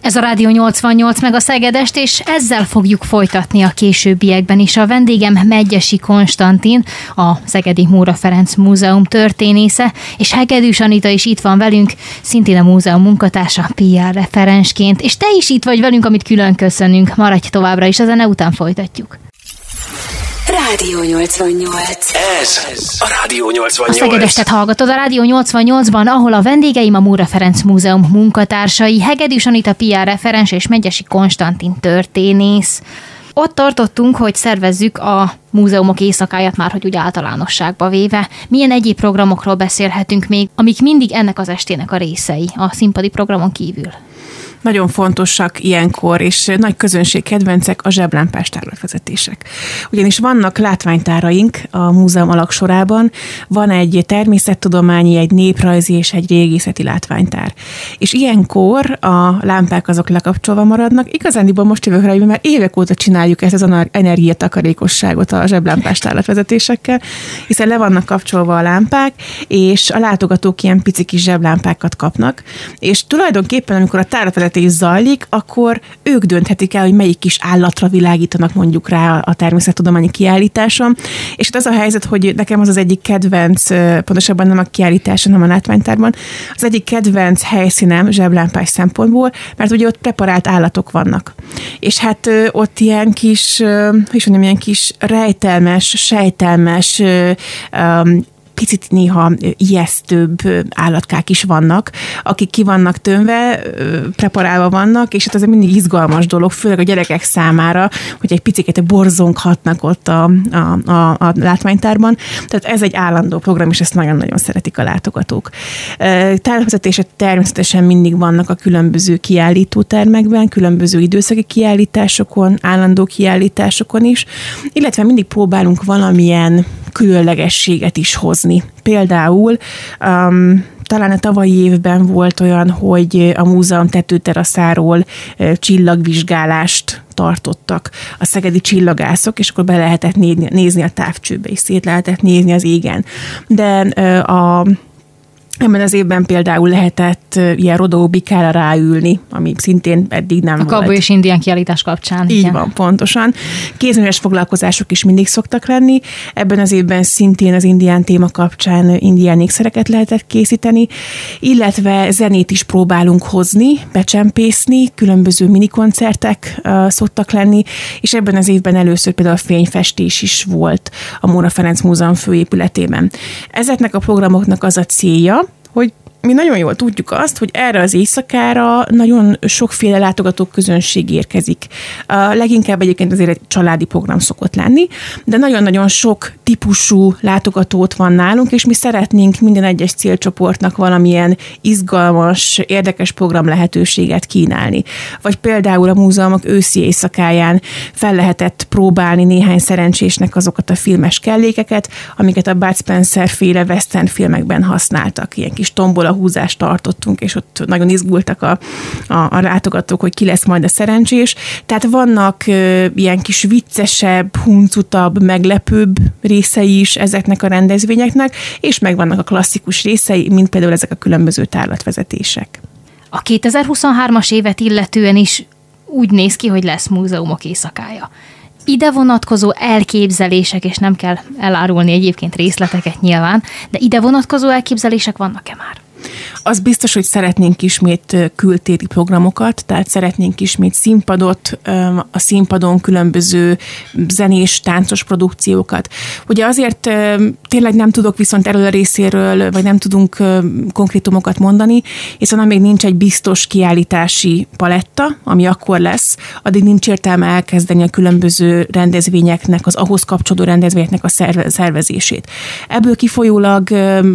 Ez a Rádió 88 meg a Szegedest, és ezzel fogjuk folytatni a későbbiekben is. A vendégem Megyesi Konstantin, a Szegedi Móra Ferenc Múzeum történésze, és Hegedűs Anita is itt van velünk, szintén a múzeum munkatársa, PR referensként, és te is itt vagy velünk, amit külön köszönünk. Maradj továbbra is, a zene után folytatjuk. Rádió 88. Ez a Rádió 88. A Szegedestet hallgatod a Rádió 88-ban, ahol a vendégeim a Múra Ferenc Múzeum munkatársai, Hegedűs Anita PR referens és Megyesi Konstantin történész. Ott tartottunk, hogy szervezzük a múzeumok éjszakáját már, hogy úgy általánosságba véve. Milyen egyéb programokról beszélhetünk még, amik mindig ennek az estének a részei, a színpadi programon kívül? Nagyon fontosak ilyenkor, és nagy közönség kedvencek a zseblámpás tárlatvezetések. Ugyanis vannak látványtáraink a múzeum alaksorában, van egy természettudományi, egy néprajzi és egy régészeti látványtár. És ilyenkor a lámpák azok lekapcsolva maradnak. Igazándiból most jövök rá, hogy évek óta csináljuk ezt az energiatakarékosságot a zseblámpás tárlatvezetésekkel, hiszen le vannak kapcsolva a lámpák, és a látogatók ilyen pici kis zseblámpákat kapnak, és tulajdonképpen, amikor a tárlatvezetés beszélgetés zajlik, akkor ők dönthetik el, hogy melyik kis állatra világítanak mondjuk rá a természettudományi kiállításon. És hát az a helyzet, hogy nekem az az egyik kedvenc, pontosabban nem a kiállításon, hanem a látványtárban, az egyik kedvenc helyszínem zseblámpás szempontból, mert ugye ott preparált állatok vannak. És hát ott ilyen kis, hogy is mondjam, ilyen kis rejtelmes, sejtelmes, picit néha ijesztőbb állatkák is vannak, akik ki vannak tömve, preparálva vannak, és hát ez mindig izgalmas dolog, főleg a gyerekek számára, hogy egy picit borzonghatnak ott a, a, a, a látványtárban. Tehát ez egy állandó program, és ezt nagyon-nagyon szeretik a látogatók. Tárvezetések természetesen mindig vannak a különböző kiállítótermekben, különböző időszaki kiállításokon, állandó kiállításokon is, illetve mindig próbálunk valamilyen különlegességet is hozni. Például um, talán a tavalyi évben volt olyan, hogy a múzeum tetőteraszáról csillagvizsgálást tartottak a szegedi csillagászok, és akkor be lehetett nézni a távcsőbe, és szét lehetett nézni az égen. De a Ebben az évben például lehetett ilyen rodóbikára ráülni, ami szintén eddig nem a volt. A és indián kiállítás kapcsán. Így igen. van, pontosan. Kézműves foglalkozások is mindig szoktak lenni. Ebben az évben szintén az indián téma kapcsán indián ékszereket lehetett készíteni, illetve zenét is próbálunk hozni, becsempészni, különböző minikoncertek uh, szoktak lenni, és ebben az évben először például a fényfestés is volt a Móra Ferenc Múzeum főépületében. Ezeknek a programoknak az a célja, hogy mi nagyon jól tudjuk azt, hogy erre az éjszakára nagyon sokféle látogató közönség érkezik. A leginkább egyébként azért egy családi program szokott lenni, de nagyon-nagyon sok típusú látogatót van nálunk, és mi szeretnénk minden egyes célcsoportnak valamilyen izgalmas, érdekes program lehetőséget kínálni. Vagy például a múzeumok őszi éjszakáján fel lehetett próbálni néhány szerencsésnek azokat a filmes kellékeket, amiket a Bud Spencer féle western filmekben használtak, ilyen kis tombol a húzást tartottunk, és ott nagyon izgultak a, a, a látogatók, hogy ki lesz majd a szerencsés. Tehát vannak ö, ilyen kis viccesebb, huncutabb, meglepőbb részei is ezeknek a rendezvényeknek, és megvannak a klasszikus részei, mint például ezek a különböző tárlatvezetések. A 2023-as évet illetően is úgy néz ki, hogy lesz múzeumok éjszakája. Ide vonatkozó elképzelések, és nem kell elárulni egyébként részleteket nyilván, de ide vonatkozó elképzelések vannak-e már? Az biztos, hogy szeretnénk ismét kültéri programokat, tehát szeretnénk ismét színpadot, a színpadon különböző zenés, táncos produkciókat. Ugye azért tényleg nem tudok viszont erről a részéről, vagy nem tudunk konkrétumokat mondani, hiszen amíg nincs egy biztos kiállítási paletta, ami akkor lesz, addig nincs értelme elkezdeni a különböző rendezvényeknek, az ahhoz kapcsolódó rendezvényeknek a szervezését. Ebből kifolyólag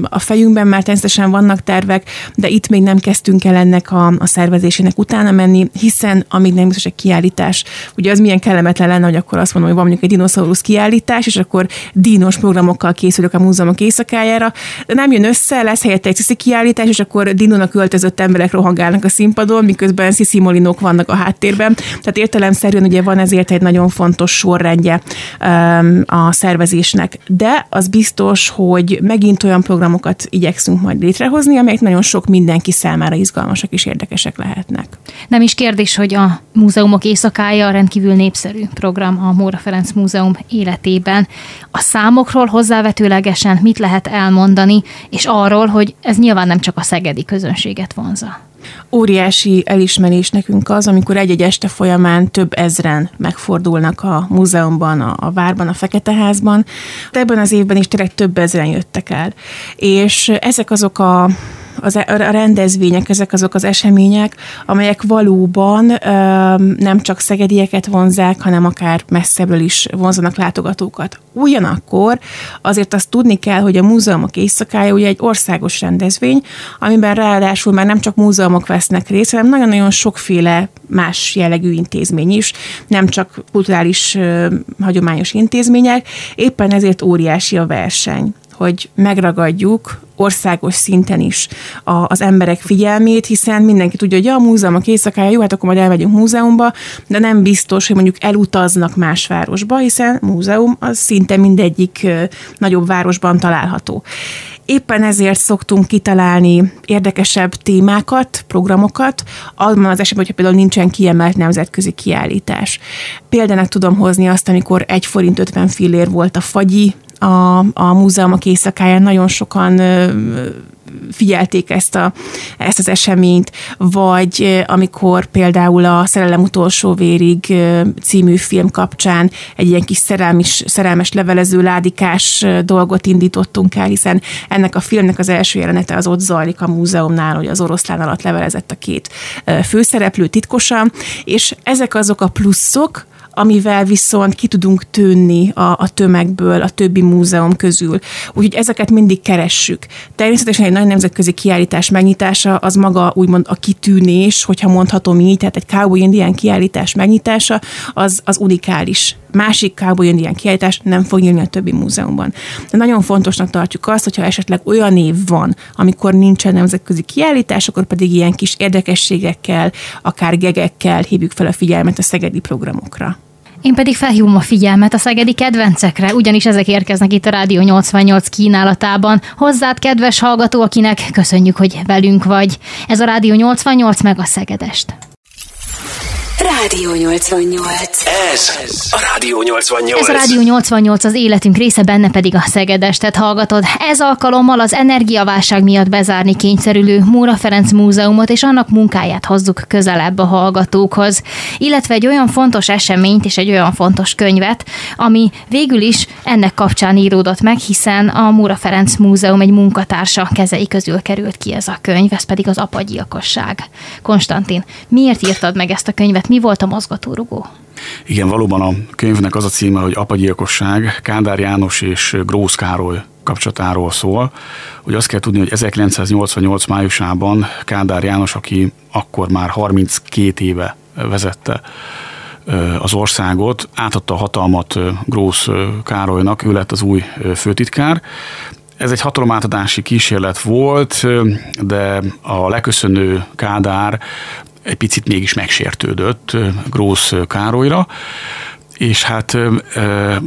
a fejünkben már természetesen vannak tervek, de itt még nem kezdtünk el ennek a, a szervezésének utána menni, hiszen amíg nem biztos egy kiállítás, ugye az milyen kellemetlen lenne, hogy akkor azt mondom, hogy van mondjuk egy dinoszaurusz kiállítás, és akkor dínos programokkal készül készülök a múzeumok éjszakájára, de nem jön össze, lesz helyette egy sziszi kiállítás, és akkor Dinónak költözött emberek rohangálnak a színpadon, miközben sziszi molinók vannak a háttérben. Tehát értelemszerűen ugye van ezért egy nagyon fontos sorrendje um, a szervezésnek. De az biztos, hogy megint olyan programokat igyekszünk majd létrehozni, amelyek nagyon sok mindenki számára izgalmasak és érdekesek lehetnek. Nem is kérdés, hogy a múzeumok éjszakája rendkívül népszerű program a Móra Ferenc Múzeum életében. A számokról hozzávetőlegesen mit lehet elmondani, és arról, hogy ez nyilván nem csak a szegedi közönséget vonza. Óriási elismerés nekünk az, amikor egy-egy este folyamán több ezren megfordulnak a múzeumban, a, a várban, a Feketeházban. De ebben az évben is tényleg több ezren jöttek el. És ezek azok a az, e- a rendezvények, ezek azok az események, amelyek valóban nem csak szegedieket vonzák, hanem akár messzebbről is vonzanak látogatókat. Ugyanakkor azért azt tudni kell, hogy a múzeumok éjszakája ugye egy országos rendezvény, amiben ráadásul már nem csak múzeumok vesznek részt, hanem nagyon-nagyon sokféle más jellegű intézmény is, nem csak kulturális hagyományos intézmények, éppen ezért óriási a verseny hogy megragadjuk országos szinten is a, az emberek figyelmét, hiszen mindenki tudja, hogy ja, a múzeumok éjszakája, jó, hát akkor majd elmegyünk múzeumba, de nem biztos, hogy mondjuk elutaznak más városba, hiszen múzeum az szinte mindegyik nagyobb városban található. Éppen ezért szoktunk kitalálni érdekesebb témákat, programokat, abban az esetben, hogyha például nincsen kiemelt nemzetközi kiállítás. Példának tudom hozni azt, amikor egy forint 50 fillér volt a fagyi a, a múzeumok éjszakáján nagyon sokan figyelték ezt, a, ezt az eseményt, vagy amikor például a Szerelem utolsó vérig című film kapcsán egy ilyen kis szerelmes, szerelmes levelező ládikás dolgot indítottunk el, hiszen ennek a filmnek az első jelenete az ott zajlik a múzeumnál, hogy az oroszlán alatt levelezett a két főszereplő titkosan, és ezek azok a pluszok, amivel viszont ki tudunk tűnni a, a tömegből, a többi múzeum közül. Úgyhogy ezeket mindig keressük. Természetesen egy nagy nemzetközi kiállítás megnyitása az maga úgymond a kitűnés, hogyha mondhatom így, tehát egy Cowboy Indian kiállítás megnyitása az, az unikális másik Cowboy Indian kiállítás nem fog nyílni a többi múzeumban. De nagyon fontosnak tartjuk azt, hogyha esetleg olyan év van, amikor nincsen nemzetközi kiállítás, akkor pedig ilyen kis érdekességekkel, akár gegekkel hívjuk fel a figyelmet a szegedi programokra. Én pedig felhívom a figyelmet a szegedi kedvencekre, ugyanis ezek érkeznek itt a Rádió 88 kínálatában. Hozzád, kedves hallgató, akinek köszönjük, hogy velünk vagy. Ez a Rádió 88 meg a Szegedest. Rádió 88. Ez a Rádió 88. Ez a Rádió 88 az életünk része, benne pedig a Szegedestet hallgatod. Ez alkalommal az energiaválság miatt bezárni kényszerülő Múra Ferenc Múzeumot és annak munkáját hozzuk közelebb a hallgatókhoz. Illetve egy olyan fontos eseményt és egy olyan fontos könyvet, ami végül is ennek kapcsán íródott meg, hiszen a Múra Ferenc Múzeum egy munkatársa kezei közül került ki ez a könyv, ez pedig az apagyilkosság. Konstantin, miért írtad meg ezt a könyvet? Mi volt a mozgatórugó? Igen, valóban a könyvnek az a címe, hogy Apagyilkosság, Kádár János és Grósz Károly kapcsolatáról szól. Hogy azt kell tudni, hogy 1988 májusában Kádár János, aki akkor már 32 éve vezette az országot, átadta a hatalmat Grósz Károlynak, ő lett az új főtitkár. Ez egy hatalomátadási kísérlet volt, de a leköszönő Kádár egy picit mégis megsértődött Grósz Károlyra, és hát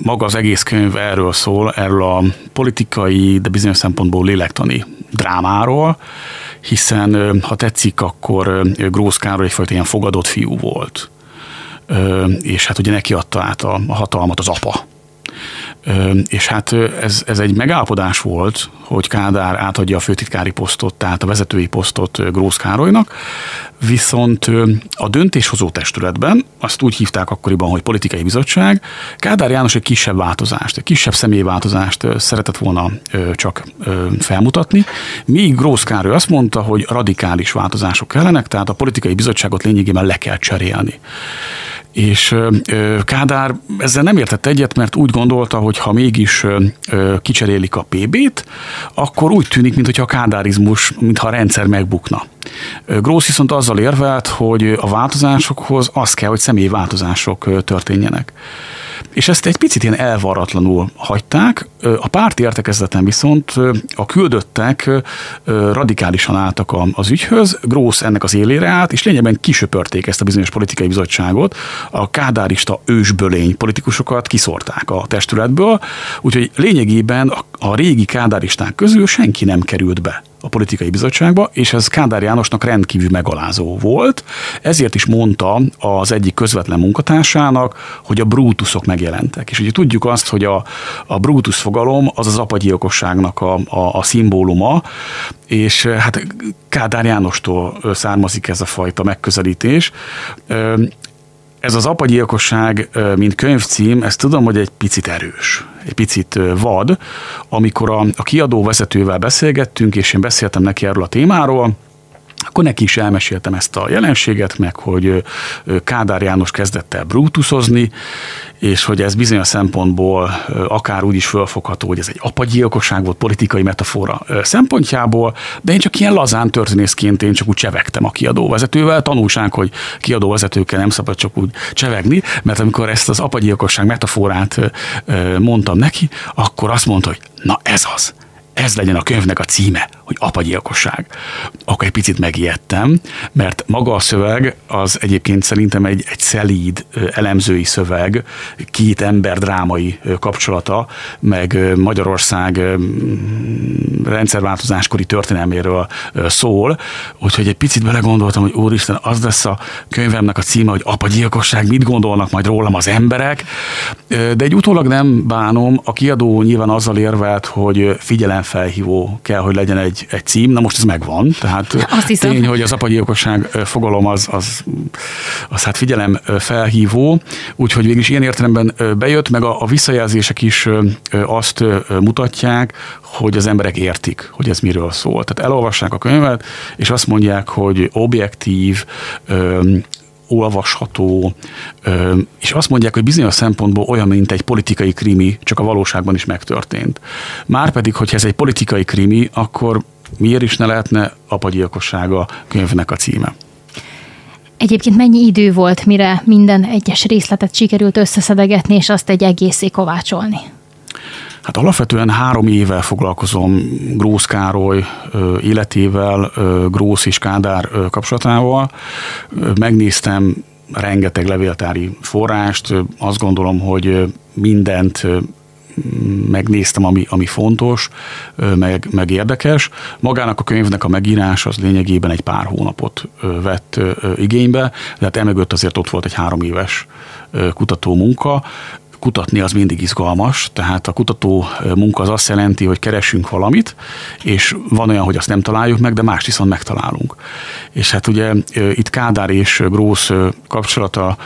maga az egész könyv erről szól, erről a politikai, de bizonyos szempontból lélektani drámáról, hiszen ha tetszik, akkor Grósz Károly egyfajta ilyen fogadott fiú volt. És hát ugye neki adta át a hatalmat az apa és hát ez, ez egy megállapodás volt, hogy Kádár átadja a főtitkári posztot, tehát a vezetői posztot Grósz Károlynak, viszont a döntéshozó testületben, azt úgy hívták akkoriban, hogy politikai bizottság, Kádár János egy kisebb változást, egy kisebb személyváltozást szeretett volna csak felmutatni, míg Grósz Károly azt mondta, hogy radikális változások kellenek, tehát a politikai bizottságot lényegében le kell cserélni. És Kádár ezzel nem értett egyet, mert úgy gondolta, hogy ha mégis kicserélik a PB-t, akkor úgy tűnik, mintha a kádárizmus, mintha a rendszer megbukna. Grósz viszont azzal érvelt, hogy a változásokhoz az kell, hogy személyi változások történjenek és ezt egy picit ilyen elvaratlanul hagyták. A párti értekezleten viszont a küldöttek radikálisan álltak az ügyhöz, Grósz ennek az élére állt, és lényegben kisöpörték ezt a bizonyos politikai bizottságot. A kádárista ősbölény politikusokat kiszorták a testületből, úgyhogy lényegében a, régi kádáristák közül senki nem került be a politikai bizottságba, és ez Kádár Jánosnak rendkívül megalázó volt. Ezért is mondta az egyik közvetlen munkatársának, hogy a brútuszok megjelentek. És ugye tudjuk azt, hogy a, a brútusz fogalom az az apagyilkosságnak a, a, a szimbóluma, és hát Kádár Jánostól származik ez a fajta megközelítés ez az apagyilkosság, mint könyvcím, ezt tudom, hogy egy picit erős, egy picit vad. Amikor a, a kiadó vezetővel beszélgettünk, és én beszéltem neki erről a témáról, akkor neki is elmeséltem ezt a jelenséget, meg hogy Kádár János kezdett el brutuszozni, és hogy ez bizonyos szempontból akár úgy is fölfogható, hogy ez egy apagyilkosság volt politikai metafora szempontjából, de én csak ilyen lazán történészként én csak úgy csevegtem a kiadóvezetővel. Tanulság, hogy kiadóvezetőkkel nem szabad csak úgy csevegni, mert amikor ezt az apagyilkosság metaforát mondtam neki, akkor azt mondta, hogy na ez az ez legyen a könyvnek a címe, hogy apagyilkosság. Akkor egy picit megijedtem, mert maga a szöveg az egyébként szerintem egy, egy szelíd elemzői szöveg, két ember drámai kapcsolata, meg Magyarország rendszerváltozáskori történelméről szól, úgyhogy egy picit belegondoltam, hogy úristen, az lesz a könyvemnek a címe, hogy apagyilkosság, mit gondolnak majd rólam az emberek, de egy utólag nem bánom, a kiadó nyilván azzal érvelt, hogy figyelem felhívó kell, hogy legyen egy, egy cím. Na most ez megvan, tehát Azt tény, hogy az apagyilkosság fogalom az, az, az hát figyelem felhívó, úgyhogy végülis ilyen értelemben bejött, meg a, a visszajelzések is azt mutatják, hogy az emberek értik, hogy ez miről szól. Tehát elolvassák a könyvet, és azt mondják, hogy objektív, olvasható, és azt mondják, hogy bizonyos szempontból olyan, mint egy politikai krimi, csak a valóságban is megtörtént. Márpedig, hogyha ez egy politikai krimi, akkor miért is ne lehetne apagyilkossága könyvnek a címe? Egyébként mennyi idő volt, mire minden egyes részletet sikerült összeszedegetni, és azt egy egészé kovácsolni? Hát alapvetően három éve foglalkozom Grósz Károly életével, Grósz és Kádár kapcsolatával. Megnéztem rengeteg levéltári forrást, azt gondolom, hogy mindent megnéztem, ami, ami fontos, meg, meg érdekes. Magának a könyvnek a megírás az lényegében egy pár hónapot vett igénybe, de hát emögött azért ott volt egy három éves kutató munka kutatni az mindig izgalmas, tehát a kutató munka az azt jelenti, hogy keresünk valamit, és van olyan, hogy azt nem találjuk meg, de más viszont megtalálunk. És hát ugye itt Kádár és Grósz kapcsolata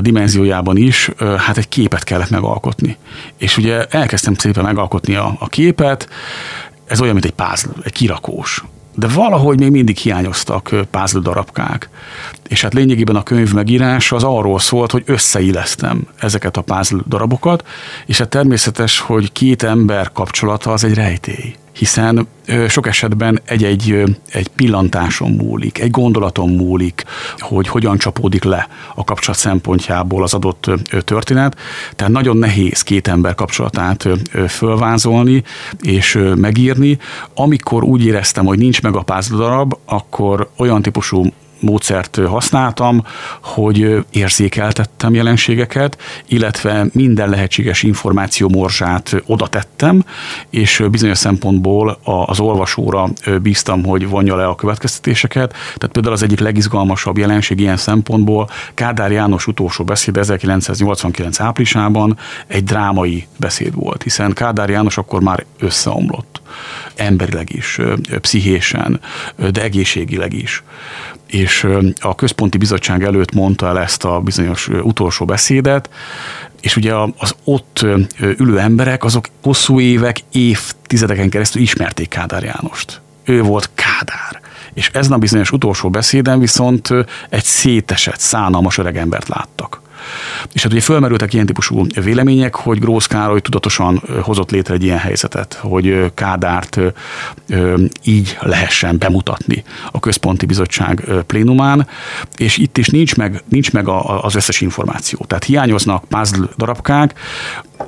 dimenziójában is, hát egy képet kellett megalkotni. És ugye elkezdtem szépen megalkotni a, a képet, ez olyan, mint egy pázl, egy kirakós de valahogy még mindig hiányoztak pázl darabkák. És hát lényegében a könyv megírás az arról szólt, hogy összeillesztem ezeket a pázl darabokat, és hát természetes, hogy két ember kapcsolata az egy rejtély hiszen sok esetben egy-egy egy pillantáson múlik, egy gondolaton múlik, hogy hogyan csapódik le a kapcsolat szempontjából az adott történet. Tehát nagyon nehéz két ember kapcsolatát fölvázolni és megírni. Amikor úgy éreztem, hogy nincs meg a darab, akkor olyan típusú módszert használtam, hogy érzékeltettem jelenségeket, illetve minden lehetséges információ morzsát oda tettem, és bizonyos szempontból az olvasóra bíztam, hogy vonja le a következtetéseket. Tehát például az egyik legizgalmasabb jelenség ilyen szempontból Kádár János utolsó beszéd 1989 áprilisában egy drámai beszéd volt, hiszen Kádár János akkor már összeomlott emberileg is, pszichésen, de egészségileg is és a központi bizottság előtt mondta el ezt a bizonyos utolsó beszédet, és ugye az ott ülő emberek, azok hosszú évek, évtizedeken keresztül ismerték Kádár Jánost. Ő volt Kádár. És ezen a bizonyos utolsó beszéden viszont egy szétesett, szánalmas öregembert láttak És hát ugye fölmerültek ilyen típusú vélemények, hogy Grósz Károly tudatosan hozott létre egy ilyen helyzetet, hogy Kádárt így lehessen bemutatni a központi bizottság plénumán, és itt is nincs meg, nincs meg az összes információ. Tehát hiányoznak puzzle darabkák,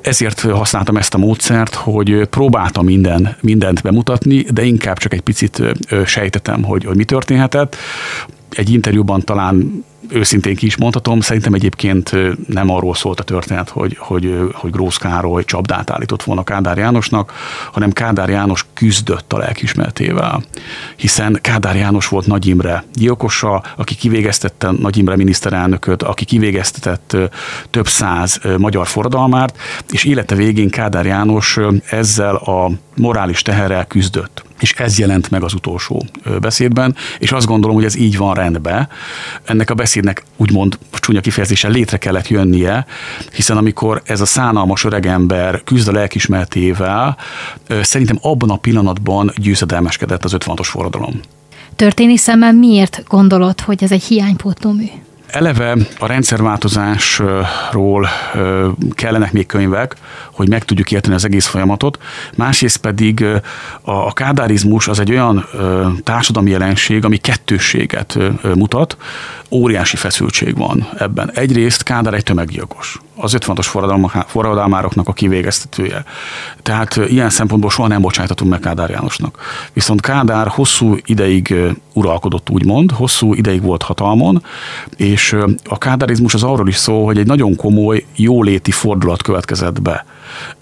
ezért használtam ezt a módszert, hogy próbáltam minden, mindent bemutatni, de inkább csak egy picit sejtetem, hogy, hogy mi történhetett. Egy interjúban talán őszintén ki is mondhatom, szerintem egyébként nem arról szólt a történet, hogy, hogy, hogy Grósz Károly csapdát állított volna Kádár Jánosnak, hanem Kádár János küzdött a lelkismertével. Hiszen Kádár János volt Nagy Imre gyilkosa, aki kivégeztette Nagy Imre miniszterelnököt, aki kivégeztetett több száz magyar forradalmárt, és élete végén Kádár János ezzel a morális teherrel küzdött és ez jelent meg az utolsó beszédben, és azt gondolom, hogy ez így van rendben. Ennek a beszédnek úgymond csúnya kifejezéssel létre kellett jönnie, hiszen amikor ez a szánalmas öregember küzd a lelkismertével, szerintem abban a pillanatban győzedelmeskedett az 56-os forradalom. Történész szemmel miért gondolod, hogy ez egy hiánypótlómű? Eleve a rendszerváltozásról kellenek még könyvek, hogy meg tudjuk érteni az egész folyamatot. Másrészt pedig a kádárizmus az egy olyan társadalmi jelenség, ami kettősséget mutat, óriási feszültség van ebben. Egyrészt Kádár egy tömeggyilkos, az 56-os forradalmároknak a kivégeztetője. Tehát ilyen szempontból soha nem bocsájtatunk meg Kádár Jánosnak. Viszont Kádár hosszú ideig uralkodott, úgymond, hosszú ideig volt hatalmon, és a kádárizmus az arról is szól, hogy egy nagyon komoly jóléti fordulat következett be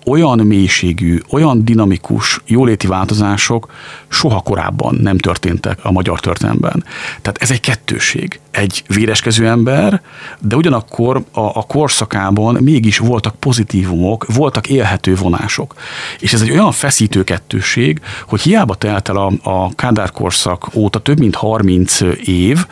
olyan mélységű, olyan dinamikus jóléti változások soha korábban nem történtek a magyar történelemben. Tehát ez egy kettőség. Egy véreskező ember, de ugyanakkor a, a korszakában mégis voltak pozitívumok, voltak élhető vonások. És ez egy olyan feszítő kettőség, hogy hiába telt el a, a Kádár korszak óta több mint 30 év,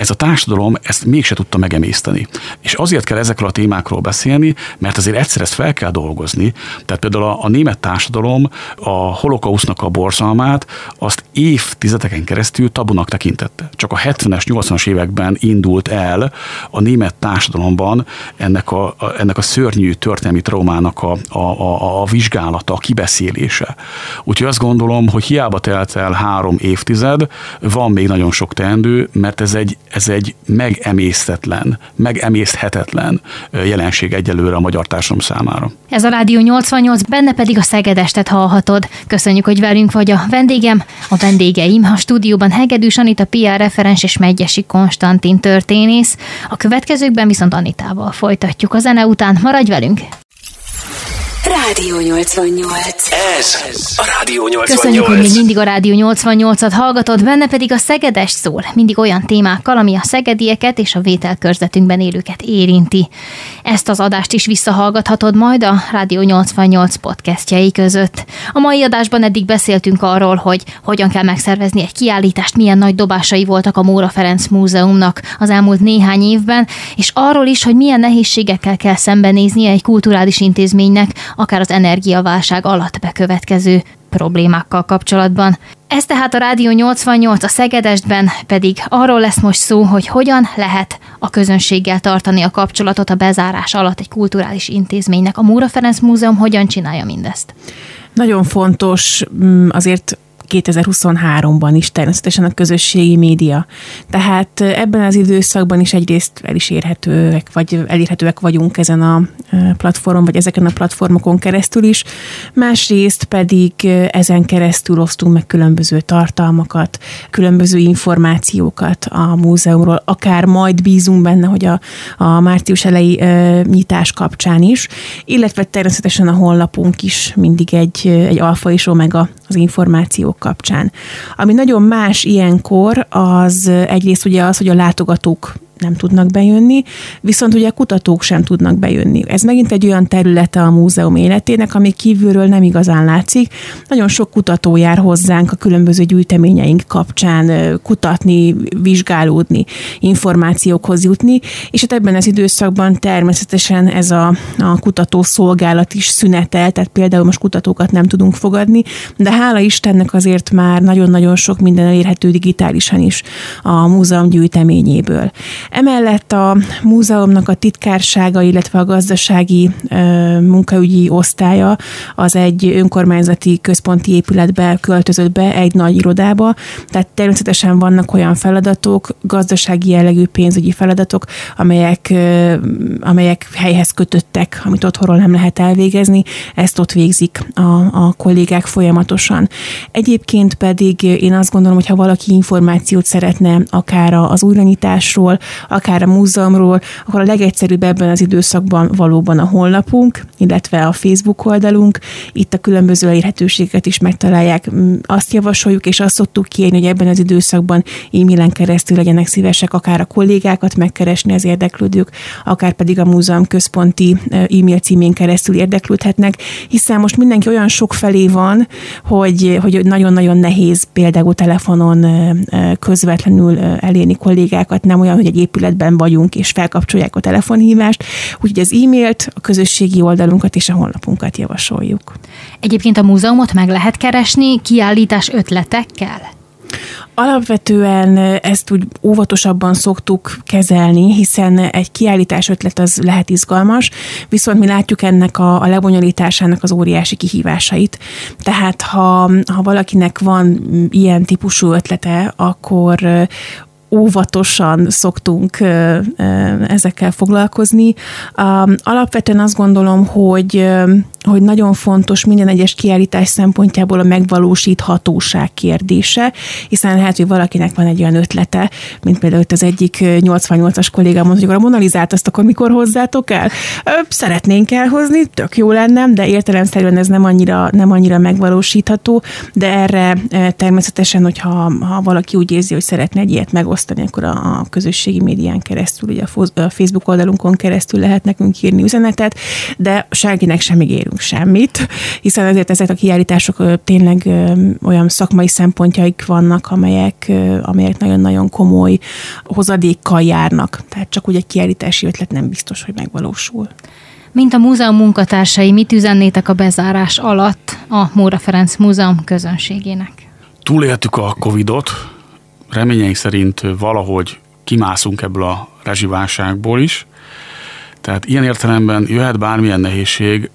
ez a társadalom ezt mégse tudta megemészteni. És azért kell ezekről a témákról beszélni, mert azért egyszer ezt fel kell dolgozni. Tehát például a, a német társadalom a holokausznak a borzalmát azt évtizedeken keresztül tabunak tekintette. Csak a 70-es, 80-as években indult el a német társadalomban ennek a, a, ennek a szörnyű történelmi traumának a, a, a, a vizsgálata, a kibeszélése. Úgyhogy azt gondolom, hogy hiába telt el három évtized, van még nagyon sok teendő, mert ez egy, ez egy megemésztetlen, megemészthetetlen jelenség egyelőre a magyar társadalom számára. Ez a Rádió 88, benne pedig a Szegedestet hallhatod. Köszönjük, hogy velünk vagy a vendégem, a vendégeim. A stúdióban Hegedűs Anita, PR referens és Megyesi Konstantin történész. A következőkben viszont Anitával folytatjuk. A zene után maradj velünk! Rádió 88. Ez a Rádió 88. Köszönjük, hogy még mindig a Rádió 88-at hallgatod, benne pedig a Szegedes szól, mindig olyan témákkal, ami a szegedieket és a vételkörzetünkben élőket érinti. Ezt az adást is visszahallgathatod majd a Rádió 88 podcastjai között. A mai adásban eddig beszéltünk arról, hogy hogyan kell megszervezni egy kiállítást, milyen nagy dobásai voltak a Móra Ferenc Múzeumnak az elmúlt néhány évben, és arról is, hogy milyen nehézségekkel kell szembenéznie egy kulturális intézménynek, akár az energiaválság alatt bekövetkező problémákkal kapcsolatban. Ez tehát a Rádió 88, a Szegedestben pedig arról lesz most szó, hogy hogyan lehet a közönséggel tartani a kapcsolatot a bezárás alatt egy kulturális intézménynek. A Múra Ferenc Múzeum hogyan csinálja mindezt? Nagyon fontos mm, azért 2023-ban is természetesen a közösségi média. Tehát ebben az időszakban is egyrészt el is érhetőek, vagy elérhetőek vagyunk ezen a platformon, vagy ezeken a platformokon keresztül is. Másrészt pedig ezen keresztül osztunk meg különböző tartalmakat, különböző információkat a múzeumról, akár majd bízunk benne, hogy a, a március elejé nyitás kapcsán is, illetve természetesen a honlapunk is mindig egy, egy alfa és omega az információk kapcsán. Ami nagyon más ilyenkor, az egyrészt ugye az, hogy a látogatók nem tudnak bejönni, viszont ugye a kutatók sem tudnak bejönni. Ez megint egy olyan területe a múzeum életének, ami kívülről nem igazán látszik. Nagyon sok kutató jár hozzánk a különböző gyűjteményeink kapcsán kutatni, vizsgálódni, információkhoz jutni, és hát ebben az időszakban természetesen ez a, a kutató szolgálat is szünetel, tehát például most kutatókat nem tudunk fogadni, de hála Istennek azért már nagyon-nagyon sok minden elérhető digitálisan is a múzeum gyűjteményéből. Emellett a múzeumnak a titkársága, illetve a gazdasági munkaügyi osztálya az egy önkormányzati központi épületbe költözött be, egy nagy irodába, tehát természetesen vannak olyan feladatok, gazdasági jellegű pénzügyi feladatok, amelyek, amelyek helyhez kötöttek, amit otthonról nem lehet elvégezni, ezt ott végzik a, a kollégák folyamatosan. Egyébként pedig én azt gondolom, hogy ha valaki információt szeretne akár az újranyitásról, akár a múzeumról, akkor a legegyszerűbb ebben az időszakban valóban a honlapunk, illetve a Facebook oldalunk. Itt a különböző elérhetőségeket is megtalálják. Mm, azt javasoljuk, és azt szoktuk kérni, hogy ebben az időszakban e-mailen keresztül legyenek szívesek akár a kollégákat megkeresni az érdeklődők, akár pedig a múzeum központi e-mail címén keresztül érdeklődhetnek, hiszen most mindenki olyan sok felé van, hogy, hogy nagyon-nagyon nehéz például telefonon közvetlenül elérni kollégákat, nem olyan, hogy egy épületben vagyunk és felkapcsolják a telefonhívást, úgyhogy az e-mailt, a közösségi oldalunkat és a honlapunkat javasoljuk. Egyébként a múzeumot meg lehet keresni kiállítás ötletekkel? Alapvetően ezt úgy óvatosabban szoktuk kezelni, hiszen egy kiállítás ötlet az lehet izgalmas, viszont mi látjuk ennek a, a lebonyolításának az óriási kihívásait. Tehát ha, ha valakinek van ilyen típusú ötlete, akkor óvatosan szoktunk ezekkel foglalkozni. Alapvetően azt gondolom, hogy, hogy nagyon fontos minden egyes kiállítás szempontjából a megvalósíthatóság kérdése, hiszen lehet, hogy valakinek van egy olyan ötlete, mint például az egyik 88-as kollégám mondta, hogy a Monalizát azt akkor mikor hozzátok el? Szeretnénk elhozni, tök jó lenne, de értelemszerűen ez nem annyira, nem annyira megvalósítható, de erre természetesen, hogyha ha valaki úgy érzi, hogy szeretne egy ilyet megosztani, akkor a, a közösségi médián keresztül, ugye a Facebook oldalunkon keresztül lehet nekünk írni üzenetet, de senkinek sem ígérünk semmit, hiszen ezért ezek a kiállítások tényleg olyan szakmai szempontjaik vannak, amelyek, amelyek nagyon-nagyon komoly hozadékkal járnak. Tehát csak úgy egy kiállítási ötlet nem biztos, hogy megvalósul. Mint a múzeum munkatársai, mit üzennétek a bezárás alatt a Móra Ferenc Múzeum közönségének? Túléltük a Covidot, reményeink szerint valahogy kimászunk ebből a rezsiválságból is. Tehát ilyen értelemben jöhet bármilyen nehézség,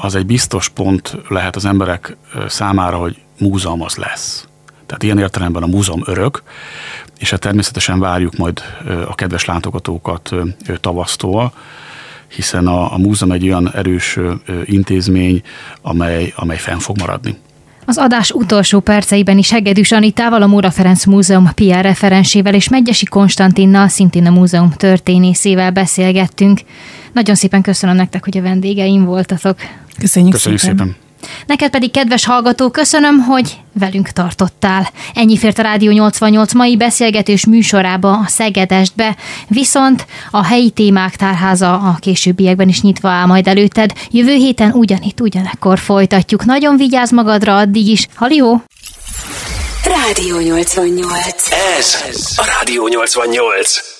az egy biztos pont lehet az emberek számára, hogy múzeum az lesz. Tehát ilyen értelemben a múzeum örök, és hát természetesen várjuk majd a kedves látogatókat tavasztól, hiszen a, a múzeum egy olyan erős intézmény, amely, amely fenn fog maradni. Az adás utolsó perceiben is Hegedűs Anitával, a Móra Ferenc Múzeum PR referensével és Megyesi Konstantinnal, szintén a múzeum történészével beszélgettünk. Nagyon szépen köszönöm nektek, hogy a vendégeim voltatok. Köszönjük, Köszönjük szépen. szépen. Neked pedig, kedves hallgató, köszönöm, hogy velünk tartottál. Ennyi fért a Rádió 88 mai beszélgetés műsorába a Szegedestbe, viszont a helyi témák tárháza a későbbiekben is nyitva áll majd előtted. Jövő héten ugyanitt, ugyanekkor folytatjuk. Nagyon vigyázz magadra addig is. Halió! Rádió 88. Ez a Rádió 88.